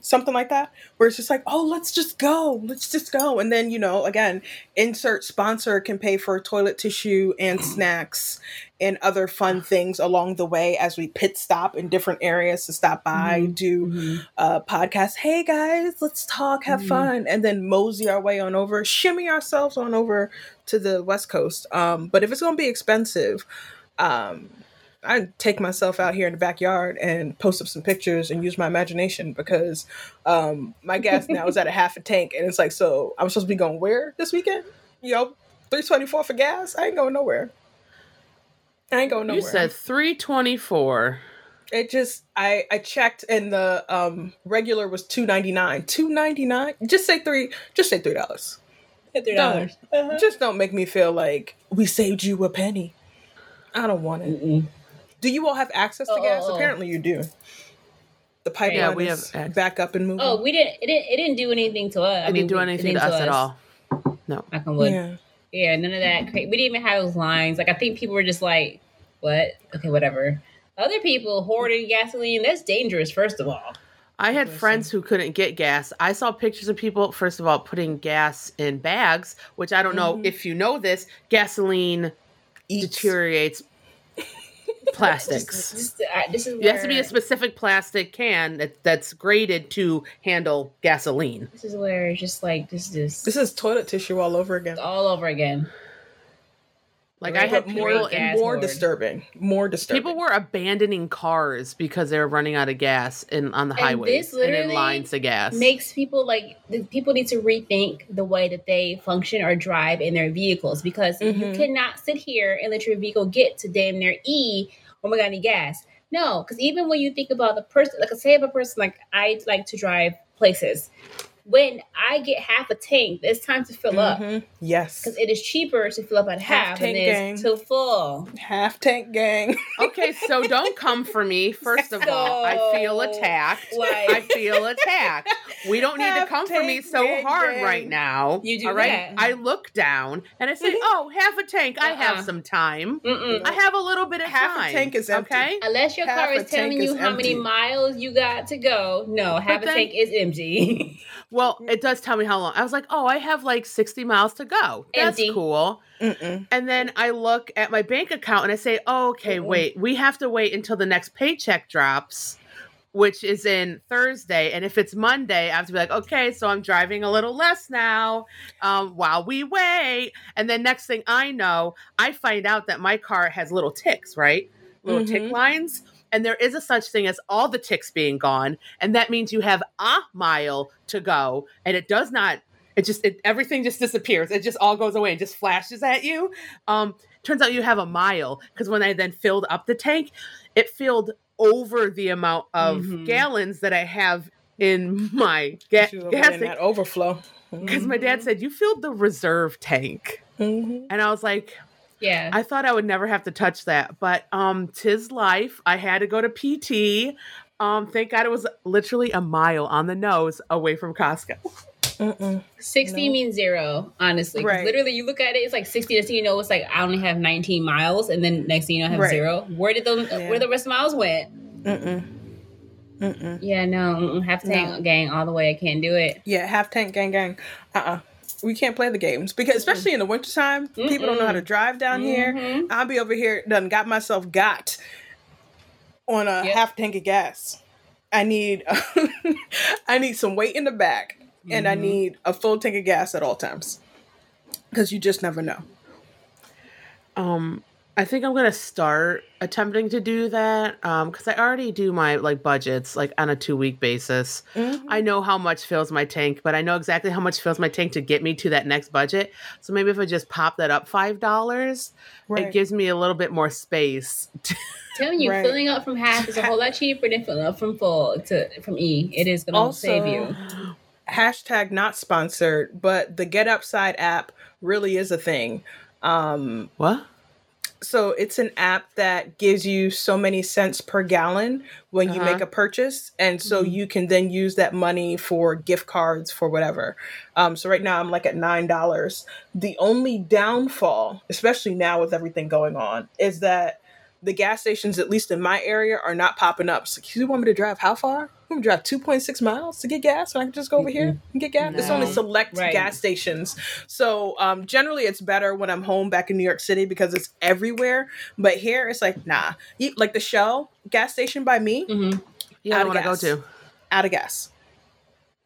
something like that, where it's just like, oh, let's just go, let's just go, and then you know, again, insert sponsor can pay for toilet tissue and snacks and other fun things along the way as we pit stop in different areas to stop by, Mhm. do Mhm. uh, podcast. Hey guys, let's talk, have Mhm. fun, and then mosey our way on over, shimmy ourselves on over to the West Coast. Um, but if it's gonna be expensive, um, I take myself out here in the backyard and post up some pictures and use my imagination because um, my gas now is at a half a tank, and it's like, so I'm supposed to be going where this weekend? Yo, three twenty four for gas? I ain't going nowhere. I ain't going nowhere. You said 324. It just I I checked and the um regular was two ninety nine. Two ninety nine. Just say three. Just say three dollars. Three dollars. Uh-huh. Just don't make me feel like we saved you a penny. I don't want it. Mm-mm. Do you all have access to Oh, gas? oh, oh. Apparently you do. The pipeline Yeah, we is have access. back up and moving. Oh, we didn't. It didn't. It didn't do anything to us. I It mean, didn't do we- it anything didn't to us at all. No. Knock on wood. Yeah. yeah. none of that. Cra- we didn't even have those lines. Like I think people were just like, "What? Okay, whatever." Other people hoarding gasoline. That's dangerous. First of all. I had friends who couldn't get gas. I saw pictures of people, first of all, putting gas in bags, which I don't know Mhm. if you know this. Gasoline Eats. deteriorates plastics. This, uh, this is It has to be a specific plastic can that, that's graded to handle gasoline. This is where it's just like this. This, This is toilet tissue all over again. all over again. Like I had more and more hoard. disturbing. More disturbing. people were abandoning cars because they were running out of gas in on the And highways this and in lines of gas. makes people like the people need to rethink the way that they function or drive in their vehicles because you Mhm. cannot sit here and let your vehicle get to damn near E when we got any gas. No, because even when you think about the person, like say if a person like I like to drive places, when I get half a tank, it's time to fill up Mhm. Yes. because it is cheaper to fill up at Half half, tank than gang. to full. Half tank gang. okay, so don't come for me. First of all, I feel attacked. like- I feel attacked. We don't need to come for me so gang hard gang. right now. You do all right? that. I look down and I say, "Oh, half a tank. I Uh-uh. have some time. Mm-mm. I have a little bit of Half a time." tank is empty. okay. Unless your Half car is telling you is how many miles you got to go, no, half a then- tank is empty. Well, it does tell me how long. I was like, "Oh, I have like sixty miles to go. That's cool." Mm-mm. And then I look at my bank account and I say, oh, "Okay, Mm-mm. wait. We have to wait until the next paycheck drops." which is in Thursday. And if it's Monday, I have to be like, okay, so I'm driving a little less now um, while we wait. And then next thing I know, I find out that my car has little ticks, right? Little tick Mhm. lines. And there is a such thing as all the ticks being gone. And that means you have a mile to go. And it does not, it just, it, everything just disappears. It just all goes away and just flashes at you. Um, turns out you have a mile because when I then filled up the tank, it filled over the amount of Mhm. gallons that I have in my ga- She was over gas tank. that overflow. Because my dad said, You filled the reserve tank. Mhm. And I was like, Yeah. I thought I would never have to touch that. But um, tis life. I had to go to PT. Um, thank God it was literally a mile on the nose away from Costco. Mm-mm. 60 No. means zero, honestly. 'Cause Right. Literally, you look at it, it's like 60. Next thing you know, it's like I only have 19 miles, and then next thing you know, I have Right. zero. Where did those, Yeah. where the rest of the miles went? Mm-mm. Mm-mm. Yeah, no, mm-mm, half tank No. gang all the way. I can't do it. Yeah, half tank gang gang. Uh uh We can't play the games because especially in the wintertime, people don't know how to drive down here. Mhm. I'll be over here done got myself got on a Yep. half tank of gas. I need I need some weight in the back and I Mhm. need a full tank of gas at all times. Cuz you just never know. Um, I think I'm gonna start attempting to do that. Um, because I already do my like budgets like on a two week basis. Mhm. I know how much fills my tank, but I know exactly how much fills my tank to get me to that next budget. So maybe if I just pop that up five dollars, Right. it gives me a little bit more space. to- telling you, Right. filling up from half is a whole lot cheaper than filling up from full to from E. It is going to Also- save you. Hashtag not sponsored, but the Get Upside app really is a thing. Um what? So it's an app that gives you so many cents per gallon when you Uh-huh. make a purchase and so Mhm. you can then use that money for gift cards for whatever um, so right now i'm like at nine dollars the only downfall especially now with everything going on is that the gas stations at least in my area are not popping up so you want me to drive how far I'm gonna drive 2.6 miles to get gas, and I can just go over here and get gas. It's only select Right. gas stations. So um, generally, it's better when I'm home back in New York City because it's everywhere. But here, it's like nah. You- Like the Shell gas station by me, hmm Yeah, I Out of want to go to. out of gas.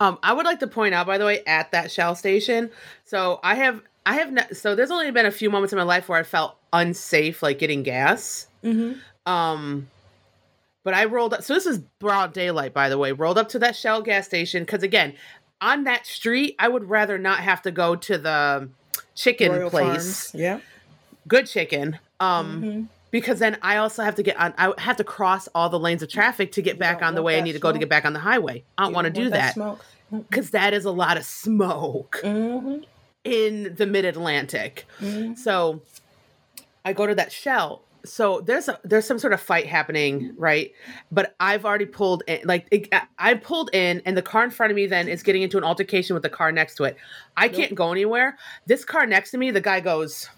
Um, I would like to point out, by the way, at that Shell station. So I have, I have, ne- so there's only been a few moments in my life where I felt unsafe, like getting gas. Mm-hmm. Um, but I rolled up. So this is broad daylight, by the way. Rolled up to that Shell gas station because again, on that street, I would rather not have to go to the chicken place, Yeah. good chicken. Um, Mhm. because then I also have to get on. I have to cross all the lanes of traffic to get You back on the way I need to go to get back on the highway. I don't want to do that Smoke. because that is a lot of smoke Mm-hmm. in the mid Atlantic. Mm-hmm. So I go to that shell. So there's a there's some sort of fight happening, mm-hmm. right? But I've already pulled in, like it, I- pulled in, and the car in front of me then is getting into an altercation with the car next to it. I can't go anywhere. This car next to me, the guy goes,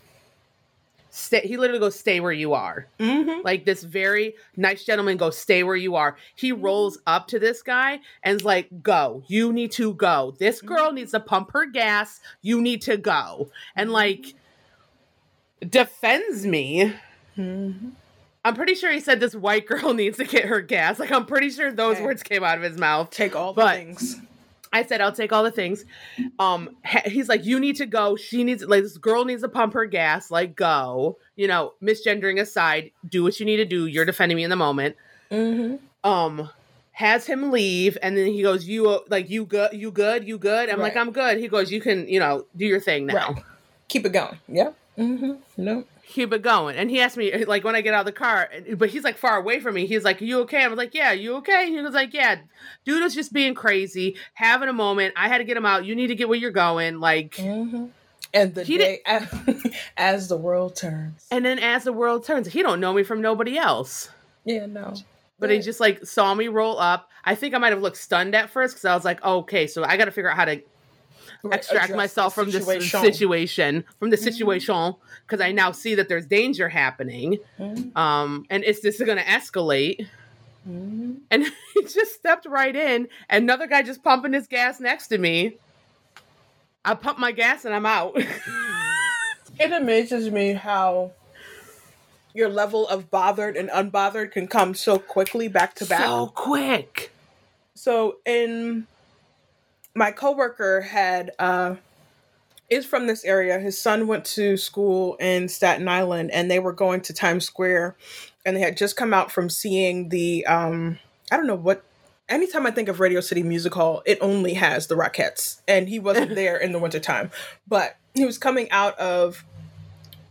stay. He literally goes, "Stay where you are." Mm-hmm. Like this very nice gentleman goes, "Stay where you are." He mm-hmm. rolls up to this guy and's like, "Go. You need to go. This mm-hmm. girl needs to pump her gas. You need to go." And like defends me. Mm-hmm. I'm pretty sure he said this white girl needs to get her gas. Like I'm pretty sure those Okay. words came out of his mouth. Take all the But- things. I said I'll take all the things. Um he's like you need to go. She needs like this girl needs to pump her gas. Like go. You know, misgendering aside, do what you need to do. You're defending me in the moment. Mm-hmm. um has him leave and then he goes you uh, like you good you good you good i'm like i'm good he goes you can you know do your thing now Right. Keep it going. Yep. Mm-hmm. No. Keep it going. And he asked me like when i get out of the car but he's like far away from me. He's like you okay? I was like yeah you okay? He was like yeah. Dude is just being crazy having a moment. I had to get him out. You need to get where you're going. Like Mm-hmm. And the He day as the world turns. and then as the world turns he don't know me from nobody else. Yeah. No. but he just like saw me roll up. I think i might have looked stunned at first because i was like okay so i gotta figure out how to extract myself from this situation. from the Mhm. situation because i now see that there's danger happening Mhm. um and it's this going to escalate Mhm. and he just stepped right in and another guy just pumping his gas next to me i pump my gas and i'm out It amazes me how your level of bothered and unbothered can come so quickly back to back. So quick. So in my coworker had uh is from this area. His son went to school in Staten Island and they were going to Times Square and they had just come out from seeing the um I don't know what anytime I think of Radio City Music Hall, it only has the Rockettes. And he wasn't there in the wintertime. But he was coming out of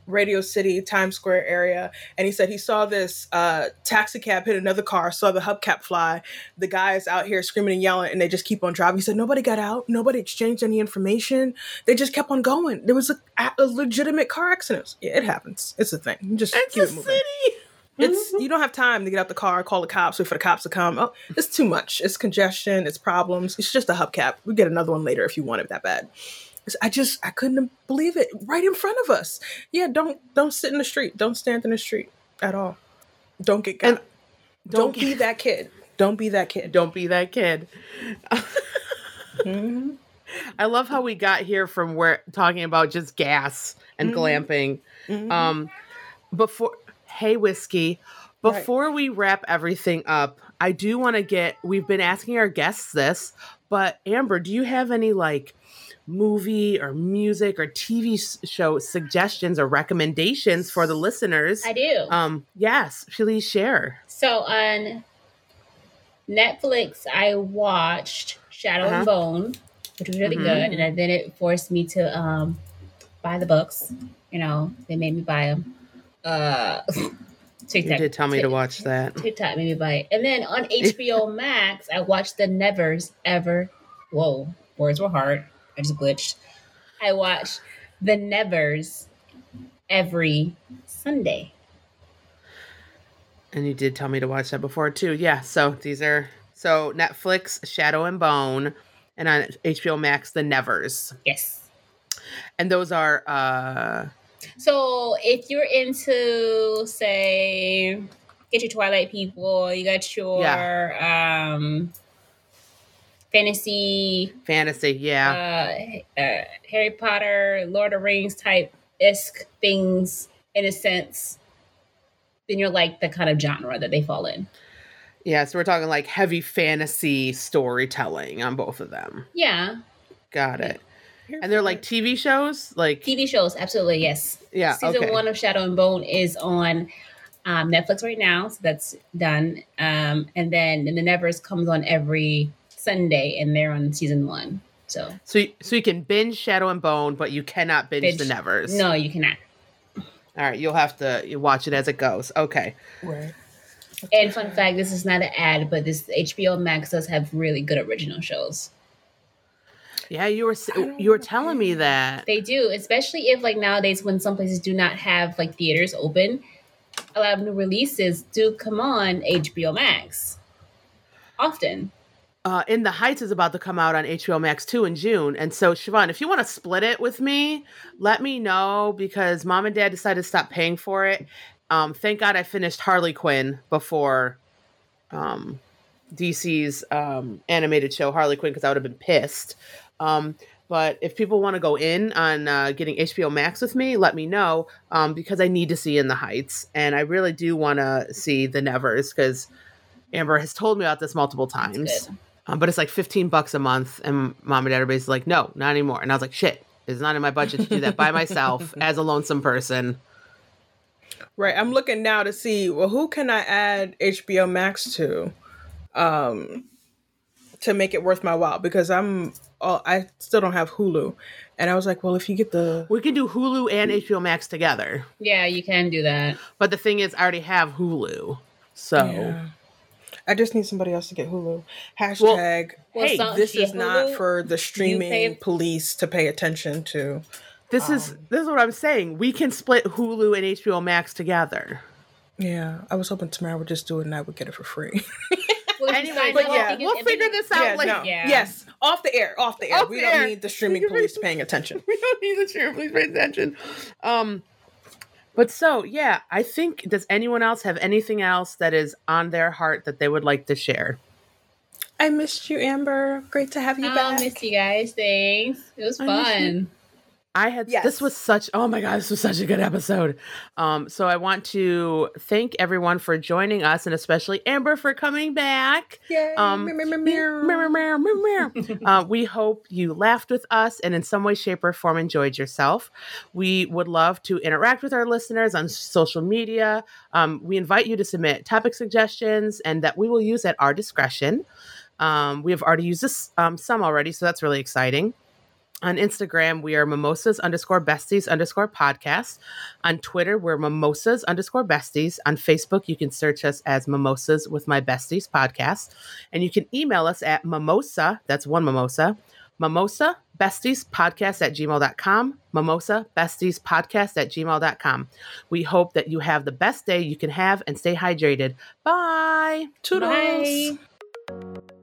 Radio City, Times Square area, and he said he saw this uh, taxi cab hit another car, saw the hubcap fly. The guys out here screaming and yelling, and they just keep on driving. He said nobody got out, nobody exchanged any information. They just kept on going. There was a, a legitimate car accident. Yeah, it happens. It's a thing. You just It's keep a it moving. city. It's you don't have time to get out the car, call the cops, wait for the cops to come. Oh, it's too much. It's congestion. It's problems. It's just a hubcap. We get another one later if you want it that bad. I just I couldn't believe it right in front of us. Yeah, don't don't sit in the street. Don't stand in the street at all. Don't get got. And don't don't be get- that kid. Don't be that kid. Don't be that kid. Mhm. I love how we got here from where talking about just gas and Mhm. glamping. Mhm. Um, before, hey, whiskey. Right. Before we wrap everything up, I do want to get. We've been asking our guests this, but Amber, do you have any like movie or music or TV show suggestions or recommendations for the listeners? I do. Um, yes, please share. So on Netflix, I watched Shadow Uh-huh. and Bone, which was really Mhm. good, and then it forced me to um, buy the books. You know, they made me buy them. Uh, You did tell me to watch that. TikTok made me buy it, and then on HBO Max, I watched the Nevers Ever. Whoa, words were hard. I just glitched. I watch the Nevers every Sunday. And you did tell me to watch that before too. Yeah. So these are so Netflix, Shadow and Bone, and on HBO Max, The Nevers. Yes. And those are uh So if you're into, say, get your Twilight people, you got your um fantasy, fantasy, yeah. uh, uh, Harry Potter, Lord of Rings type isk things in a sense, then you're like the kind of genre that they fall in. yeah, so we're talking like heavy fantasy storytelling on both of them. Yeah, Got it. And they're like TV shows? Like TV shows, absolutely yes. yeah, season okay. one of Shadow and Bone is on um, Netflix right now, so that's done. Um, and then the Nevers comes on every Sunday, and they're on season one. So So you, so you can binge Shadow and Bone, but you cannot binge, Binge- The Nevers. no, you cannot. All right, you'll have to you watch it as it goes. Okay. Right. And fun fact: this is not an ad, but this HBO Max does have really good original shows. Yeah, you were you were telling me that. They do, especially if like nowadays when some places do not have like theaters open, a lot of new releases do come on HBO Max often. Uh, In the Heights is about to come out on HBO Max 2 in June. And so, Siobhan, if you want to split it with me, let me know because mom and dad decided to stop paying for it. Um, thank God I finished Harley Quinn before um, DC's um, animated show, Harley Quinn, because I would have been pissed. Um, but if people want to go in on uh, getting HBO Max with me, let me know um, because I need to see In the Heights. And I really do want to see The Nevers because Amber has told me about this multiple times. Good. Um, but it's like 15 bucks a month. And mom and dad are basically like, no, not anymore. And I was like, shit, it's not in my budget to do that by myself as a lonesome person. Right. I'm looking now to see well who can I add HBO Max to um to make it worth my while because I'm oh, I still don't have Hulu. And I was like, well if you get the We can do Hulu and HBO Max together. Yeah, you can do that. But the thing is, I already have Hulu. So Yeah. I just need somebody else to get Hulu. Hashtag Well, Hey, some- this yeah, is not for the streaming pay- police to pay attention to. this is this is what I'm saying. We can split Hulu and HBO Max together. Yeah, I was hoping Tamara would just do it and I would get it for free. Well, Anyway, but yeah, we'll it's- figure this out yeah, later. no. Yeah. Yes, off the air, off the air. Off we the don't air. need the streaming police paying attention. we don't need the streaming police paying attention. Um, but so yeah, I think. Does anyone else have anything else that is on their heart that they would like to share? I missed you, Amber. Great to have you ah, back. I back. miss you guys. Thanks. It was I fun. I had Yes. this was such oh my god this was such a good episode. Um, so I want to thank everyone for joining us and especially Amber for coming back. Yay. Um, uh, we hope you laughed with us and in some way, shape, or form enjoyed yourself. We would love to interact with our listeners on social media. Um, we invite you to submit topic suggestions and that we will use at our discretion. Um, we have already used this um, some already, so that's really exciting. On Instagram, we are mimosas underscore besties underscore podcast. On Twitter, we're mimosas underscore besties. On Facebook, you can search us as mimosas with my besties podcast. And you can email us at mimosa, that's one mimosa, mimosa besties podcast at gmail.com, mimosa besties podcast at gmail.com. We hope that you have the best day you can have and stay hydrated. Bye. Toodles. Bye.